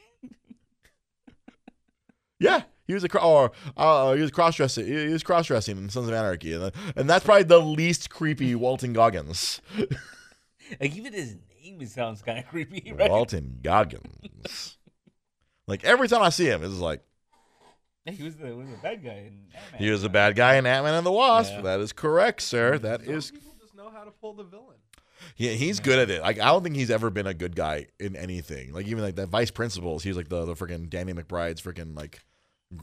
S1: Yeah, he was a or uh, he was cross dressing. He was cross dressing in Sons of Anarchy, and, and that's probably the least creepy Walton Goggins.
S3: like even his name sounds kind of creepy, right?
S1: Walton Goggins. like every time I see him, it's like
S3: Yeah, he was the, was the bad guy in Ant-Man.
S1: he was a bad guy in Ant Man and the Wasp.
S3: Yeah.
S1: That is correct, sir. That
S2: Some
S1: is
S2: people just know how to pull the villain.
S1: Yeah, he's good at it. Like I don't think he's ever been a good guy in anything. Like even like that vice principals, he's like the the freaking Danny McBride's freaking like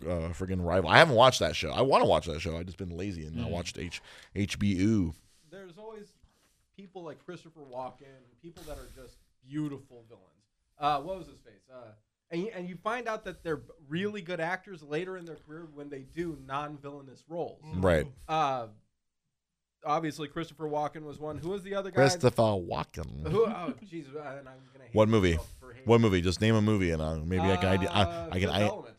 S1: uh freaking rival. I haven't watched that show. I want to watch that show. I just been lazy and I
S3: Mhm.
S1: watched H HBU.
S2: There's always people like Christopher Walken, people that are just beautiful villains. Uh, what was his face? Uh, and you, and you find out that they're really good actors later in their career when they do non-villainous roles.
S1: Right.
S2: Uh, obviously, Christopher Walken was one. Who was the other guy?
S1: Christopher Walken.
S2: Who? Oh, jeez. uh, and I'm gonna
S1: What movie?
S2: myself for hating
S1: What movie? Just name a movie and uh, maybe I can ID, I,
S2: Uh,
S1: I can
S2: Fifth
S1: I,
S2: Element.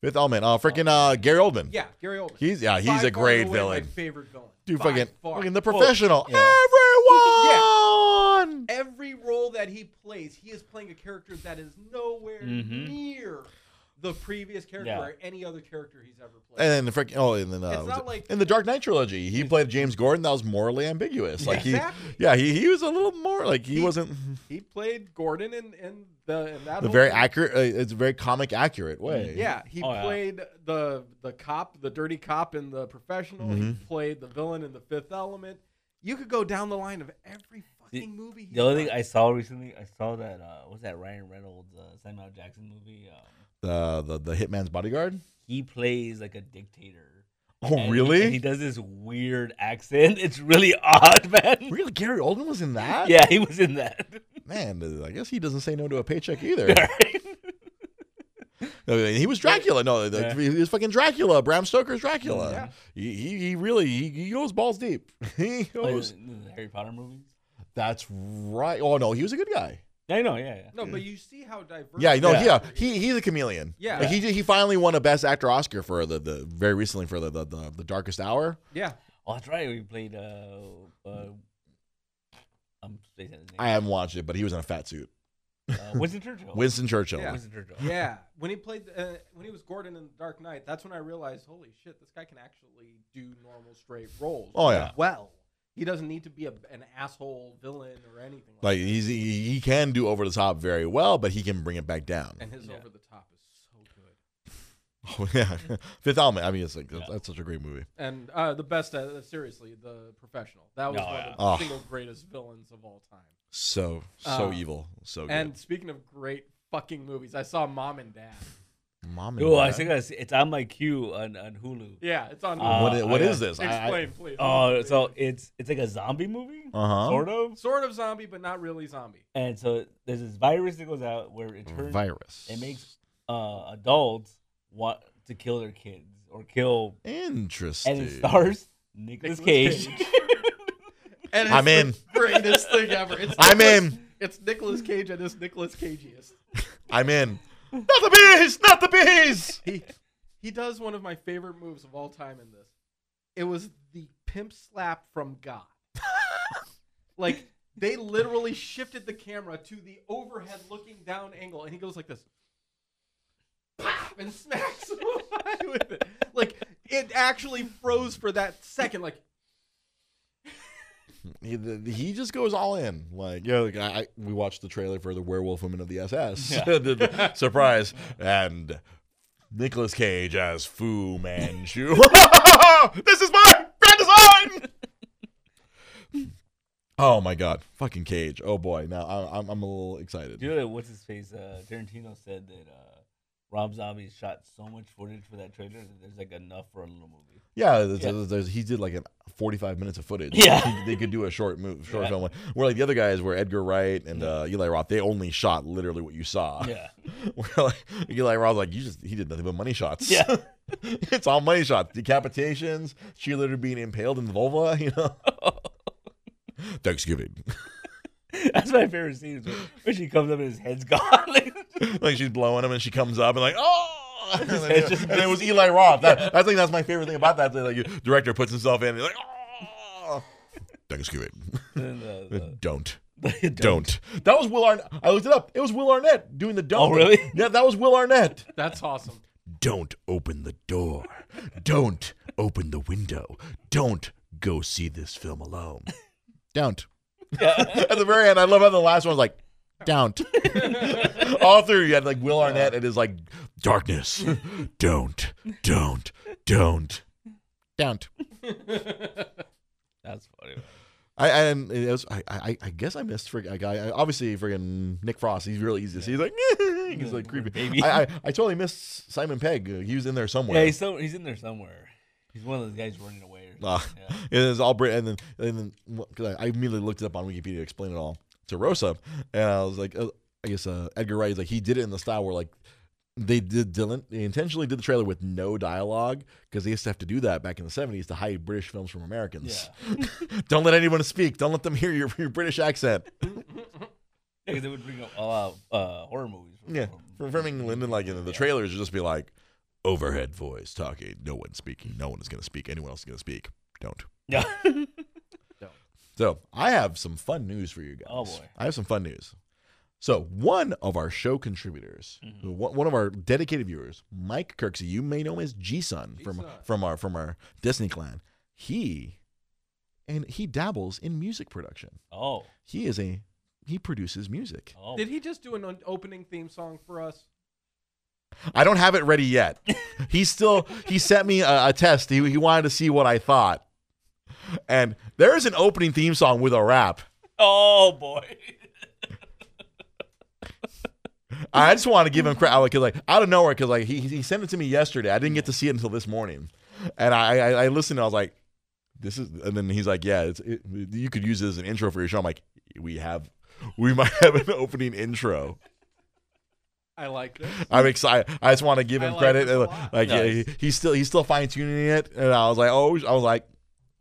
S1: Fifth Element. Oh, freaking uh Gary Oldman.
S2: Yeah, Gary Oldman.
S1: He's yeah, he's
S2: By
S1: a great
S2: away
S1: villain.
S2: My favorite villain.
S1: Dude,
S2: By
S1: fucking,
S2: far.
S1: fucking the professional.
S3: yeah.
S1: Everyone.
S2: Every role that he plays, he is playing a character that is nowhere
S3: Mhm.
S2: near the previous character
S3: Yeah.
S2: or any other character he's ever played.
S1: And then the freaking oh, and then uh,
S2: It's
S1: was
S2: not
S1: it-
S2: like-
S1: in the Dark Knight trilogy, he played James Gordon. That was morally ambiguous. Like
S2: exactly.
S1: he, yeah, he, he was a little more like he,
S2: He-
S1: wasn't
S2: He played Gordon in, in the in that
S1: the very
S2: thing.
S1: accurate. Uh, it's a very comic accurate way.
S2: Yeah, he
S3: Oh, yeah.
S2: played the the cop, the dirty cop in the professional. He
S1: Mhm.
S2: played the villain in the Fifth Element. You could go down the line of every fucking movie. he's
S3: The only thing. I saw recently, I saw that uh, was that Ryan Reynolds uh, Samuel Jackson movie. Um,
S1: the the the Hitman's Bodyguard.
S3: he plays like a dictator.
S1: Oh,
S3: And-
S1: really?
S3: And he does this weird accent. It's really odd, man.
S1: really, Gary Oldman was in that.
S3: Yeah, he was in that.
S1: man. uh, I guess he doesn't say no to a paycheck either.
S3: Right?
S1: No, he was Dracula. No, the-
S3: Yeah.
S1: he was fucking Dracula. Bram Stoker's Dracula.
S2: Yeah.
S1: He, he he really he, he goes balls deep. he
S3: Oh,
S1: goes.
S3: the Harry Potter movies.
S1: That's right. Oh no, he was a good guy.
S3: I know. Yeah, yeah.
S2: no, but you see how diverse.
S1: Yeah, no,
S3: Yeah.
S1: yeah, he he's a chameleon.
S2: Yeah.
S1: Like, he he finally won a Best Actor Oscar for the, the very recently for the the, the, the Darkest Hour.
S2: yeah.
S3: Oh, that's right. We played. Uh, uh, I'm his name.
S1: I haven't watched it, but he was in a fat suit.
S3: uh, Winston Churchill.
S1: Winston Churchill.
S2: Yeah.
S3: Winston Churchill.
S2: Yeah, when he played, uh, when he was Gordon in The Dark Knight, that's when I realized, holy shit, this guy can actually do normal straight roles.
S1: Oh, yeah.
S2: well, he doesn't need to be a, an asshole villain or anything.
S1: Like
S2: Like, that.
S1: he's he, he can do over the top very well, but he can bring it back down.
S2: and his
S3: Yeah.
S2: over the top is so good.
S1: Oh yeah, Fifth Element. I mean, it's like that's,
S3: Yeah.
S1: that's such a great movie.
S2: And uh, the best, uh, seriously, the professional. That was
S3: Oh,
S2: one
S3: yeah.
S2: of the
S1: Oh.
S2: single greatest villains of all time.
S1: So so
S2: Uh,
S1: evil, so good.
S2: And speaking of great fucking movies, I saw Mom and Dad.
S1: Mom and
S3: Oh, I
S1: Dad.
S3: think I see- it's on my queue on, on Hulu.
S2: Yeah, it's on.
S3: Uh,
S1: what is, what
S3: I-
S1: is this?
S2: Explain, please.
S3: Oh, so it's it's like a zombie movie,
S1: Uh huh.
S3: sort of.
S2: Sort of zombie, but not really zombie.
S3: And so there's this virus that goes out where it turns
S1: Virus.
S3: it makes uh, adults want to kill their kids or kill,
S1: interesting.
S3: and it stars Nicolas
S2: Nicolas
S3: Cage.
S2: Cage. And it's
S1: I'm
S2: the
S1: in.
S2: Greatest thing ever. It's
S1: I'm
S2: Nicolas-
S1: in.
S2: It's Nicolas Cage at his Nicolas Cageiest.
S1: I'm in. Not the bees. Not the bees.
S2: He he does one of my favorite moves of all time in this. It was the pimp slap from God. like they literally shifted the camera to the overhead looking down angle, and he goes like this. Pop, and smacks with it. Like it actually froze for that second. Like
S1: he, he just goes all in. Like, yeah, like I, I, we watched the trailer for the Werewolf Women of the SS.
S3: Yeah.
S1: The- the surprise. And Nicolas Cage as Fu Manchu. this is my grand design! oh my god. Fucking Cage. Oh boy. Now I, I'm, I'm a little excited.
S3: Do you know that what's his face? Uh, Tarantino said that uh, Rob Zombie shot so much footage for that trailer that there's like enough for a little movie.
S1: Yeah, there's,
S3: Yeah.
S1: there's- he did like a 45 minutes of footage.
S3: Yeah.
S1: He- they could do a short move, short
S3: Yeah.
S1: film. Where like the other guys were Edgar Wright and uh, Eli Roth, they only shot literally what you saw.
S3: Yeah,
S1: Where like Eli Roth, like you just he did nothing but money shots.
S3: yeah.
S1: it's all money shots, decapitations, cheerleader being impaled in the vulva. You know, Thanksgiving.
S3: That's my favorite scene. Is when, when she comes up and his head's gone. like,
S1: like she's blowing him and she comes up and like oh. And, then-
S3: just
S1: and it was Eli Roth. That, I think that's my favorite thing about that. that, Like, director puts himself in, and he's like, oh. Thanksgiving.
S3: and, uh, the-
S1: Don't.
S3: the-
S1: Don't. That was Will Arnett. I looked it up. It was Will Arnett doing the don't.
S3: Oh, really?
S1: Yeah, that was Will Arnett.
S2: That's awesome.
S1: Don't open the door. Don't open the window. Don't go see this film alone. Don't. At the very end, I love how the last one was like, don't. All through, you had like Will Arnett and his like darkness. Don't. Don't. Don't. Don't.
S3: That's funny. man.
S1: I and it was I I, I guess I missed a guy obviously friggin' Nick Frost he's really easy to see he's like he's like creepy
S3: Baby.
S1: I, I I totally missed Simon Pegg Uh, he was in there somewhere
S3: Yeah, he's so he's in there somewhere. He's one of those guys running away. Or something. yeah.
S1: and it's all Brit and then and then because I, I immediately looked it up on Wikipedia to explain it all to Rosa and I was like uh, I guess uh, Edgar Wright is like he did it in the style where like they did Dylan they intentionally did the trailer with no dialogue because they used to have to do that back in the 70s to hide British films from Americans Yeah. don't let anyone speak don't let them hear your, your British accent
S3: Yeah, they would bring up of uh, horror movies. From,
S1: Yeah,
S3: from-
S1: from, England, and like in the
S3: Yeah.
S1: trailers, would just be like overhead voice talking. No one's speaking. No one is going to speak. Anyone else is going to speak. Don't.
S3: Yeah.
S1: So I have some fun news for you guys.
S3: Oh, boy.
S1: I have some fun news. So one of our show contributors,
S3: Mm-hmm.
S1: one one of our dedicated viewers, Mike Kirksey, you may know him as G Sun from
S2: G-Sun.
S1: from our from our Destiny clan. He and he dabbles in music production.
S3: oh.
S1: He is a he produces music.
S3: Oh.
S2: Did he just do an opening theme song for us?
S1: I don't have it ready yet. he still he sent me a, a test. He, he wanted to see what I thought. And there is an opening theme song with a rap.
S3: Oh boy.
S1: I just want to give him credit because like out of nowhere because like he he sent it to me yesterday. I didn't get to see it until this morning, and I I, I listened. and I was like, this is. And then he's like, yeah, it's, it, you could use it as an intro for your show. I'm like, we have, we might have an opening intro.
S2: I like this.
S1: I'm excited. I just want to give him
S2: like
S1: credit.
S2: this a lot.
S1: Like yeah, he, he's still he's still fine tuning it, and I was like, oh, I was like,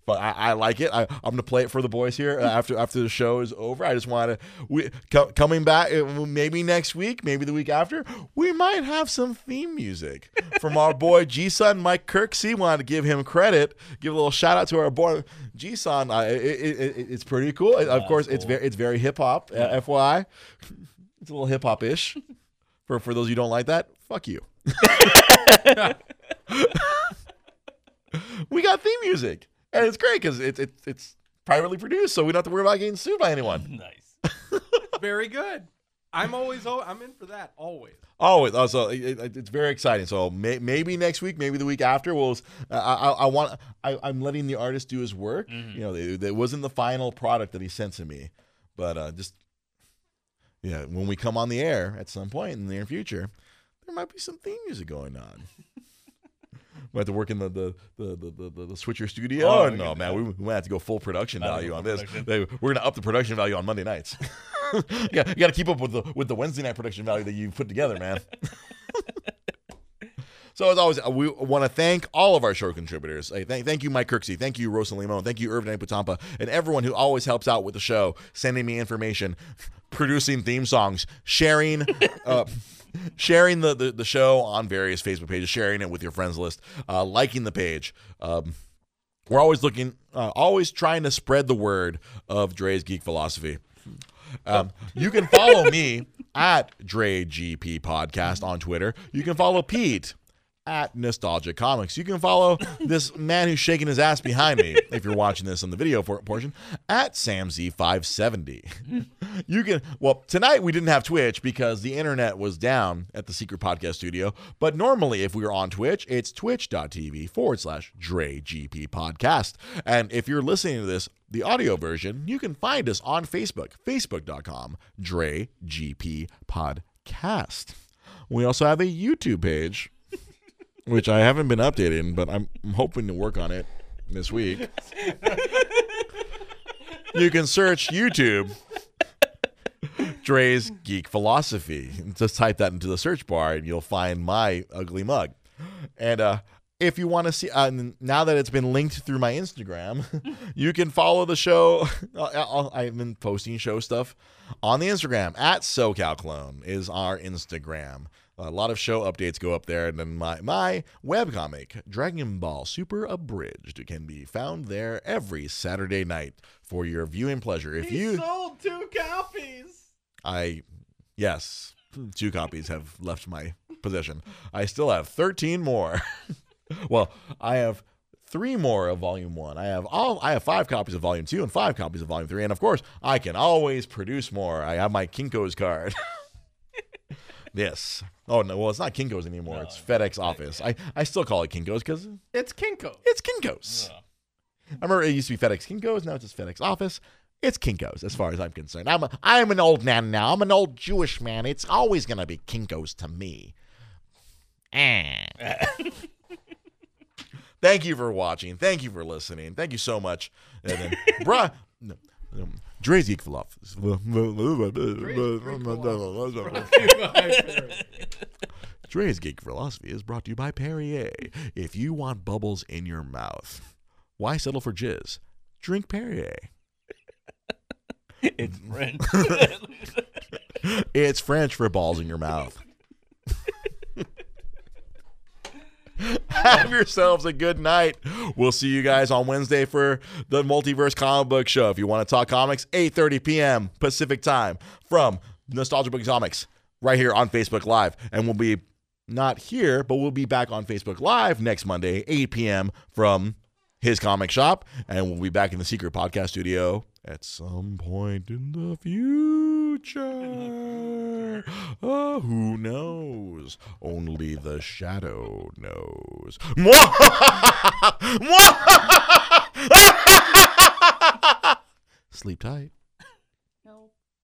S1: but I, I like it. I, I'm gonna play it for the boys here uh, after after the show is over. I just want to we co- coming back uh, maybe next week, maybe the week after. We might have some theme music from our boy G Son Mike Kirksey. Wanted to give him credit, give a little shout out to our boy G Son. Uh, it, it, it, it's pretty cool. of
S3: That's
S1: course, it's very it's very hip hop. Uh, FYI, it's a little hip hop ish. For for those of you who don't like that, fuck you. we got theme music, and it's great because it's it's it's privately produced, so we don't have to worry about getting sued by anyone.
S3: nice.
S2: Very good. I'm always. Oh, I'm in for that. Always.
S1: Oh, it- also it, it- it's very exciting. So may, maybe next week, maybe the week after, we'll. I, I, I want. I, I'm letting the artist do his work.
S3: Mhm.
S1: You know, it, it wasn't the final product that he sent to me, but uh, just yeah, when we come on the air at some point in the near future, there might be some theme music going on. We have to work in the the the the, the, the Switcher studio.
S3: Oh,
S1: no, man, we, we might have to go full production value on this.
S3: production.
S1: We're gonna up the production value on Monday nights. you, got, you got to keep up with the with the Wednesday night production value that you put together, man. So as always, uh, we want to thank all of our show contributors. Hey, thank, thank you, Mike Kirksey. Thank you, Rosa Limon. Thank you, Irvin Putampa, and everyone who always helps out with the show, sending me information, producing theme songs, sharing, uh, sharing the, the the show on various Facebook pages, sharing it with your friends list, uh, liking the page. Um, we're always looking, uh, always trying to spread the word of Dre's Geek Philosophy. Um, you can follow me at Dre GP Podcast on Twitter. You can follow Pete at Nostalgia Comics. You can follow this man who's shaking his ass behind me, if you're watching this on the video for, portion, at SamZ570. you can, well, tonight we didn't have Twitch because the internet was down at the Secret Podcast Studio. But normally, if we were on Twitch, it's twitch.tv forward slash DreGP Podcast. And if you're listening to this, the audio version, you can find us on Facebook, facebook.com, DreGP Podcast. We also have a YouTube page which I haven't been updating, but I'm, I'm hoping to work on it this week. you can search YouTube Dre's Geek Philosophy. Just type that into the search bar and you'll find my ugly mug. And uh, if you want to see, uh, now that it's been linked through my Instagram, you can follow the show. I'll, I've been posting show stuff on the Instagram at SoCal Clone is our Instagram. A lot of show updates go up there, and then my my webcomic, Dragon Ball Super Abridged, can be found there every Saturday night for your viewing pleasure. If
S2: he
S1: you
S2: sold two copies.
S1: I yes, two copies have left my possession. I still have 13 more. well, I have three more of volume 1. I have all I have 5 copies of volume 2 and 5 copies of volume 3 and of course, I can always produce more. I have my Kinko's card. yes. Oh no, well it's not Kinko's anymore.
S3: No,
S1: it's FedEx office. I I still call it Kinko's cuz
S2: It's Kinko.
S1: it's Kinko's.
S3: Ugh.
S1: I remember it used to be FedEx Kinko's, now it's just FedEx office. It's Kinko's as far as I'm concerned. I'm a, I'm an old man now. I'm an old Jewish man. It's always gonna be Kinko's to me. Eh. Thank you for watching. Thank you for listening. Thank you so much. And then, bruh, no, um, Dre's Geek Philosophy. Dre's Geek Philosophy is brought to you by Perrier. If you want bubbles in your mouth, why settle for jizz? Drink Perrier.
S3: it's French.
S1: It's French for balls in your mouth. Have yourselves a good night. We'll see you guys on Wednesday for the Multiverse Comic Book Show. If you want to talk comics, 8:30 p.m. Pacific Time from Nostalgia Book Comics right here on Facebook Live. And we'll be not here, but we'll be back on Facebook Live next Monday, 8 p.m. from his comic shop. And we'll be back in the secret podcast studio at some point in the future. Uh, who knows? Only the shadow knows. Sleep tight.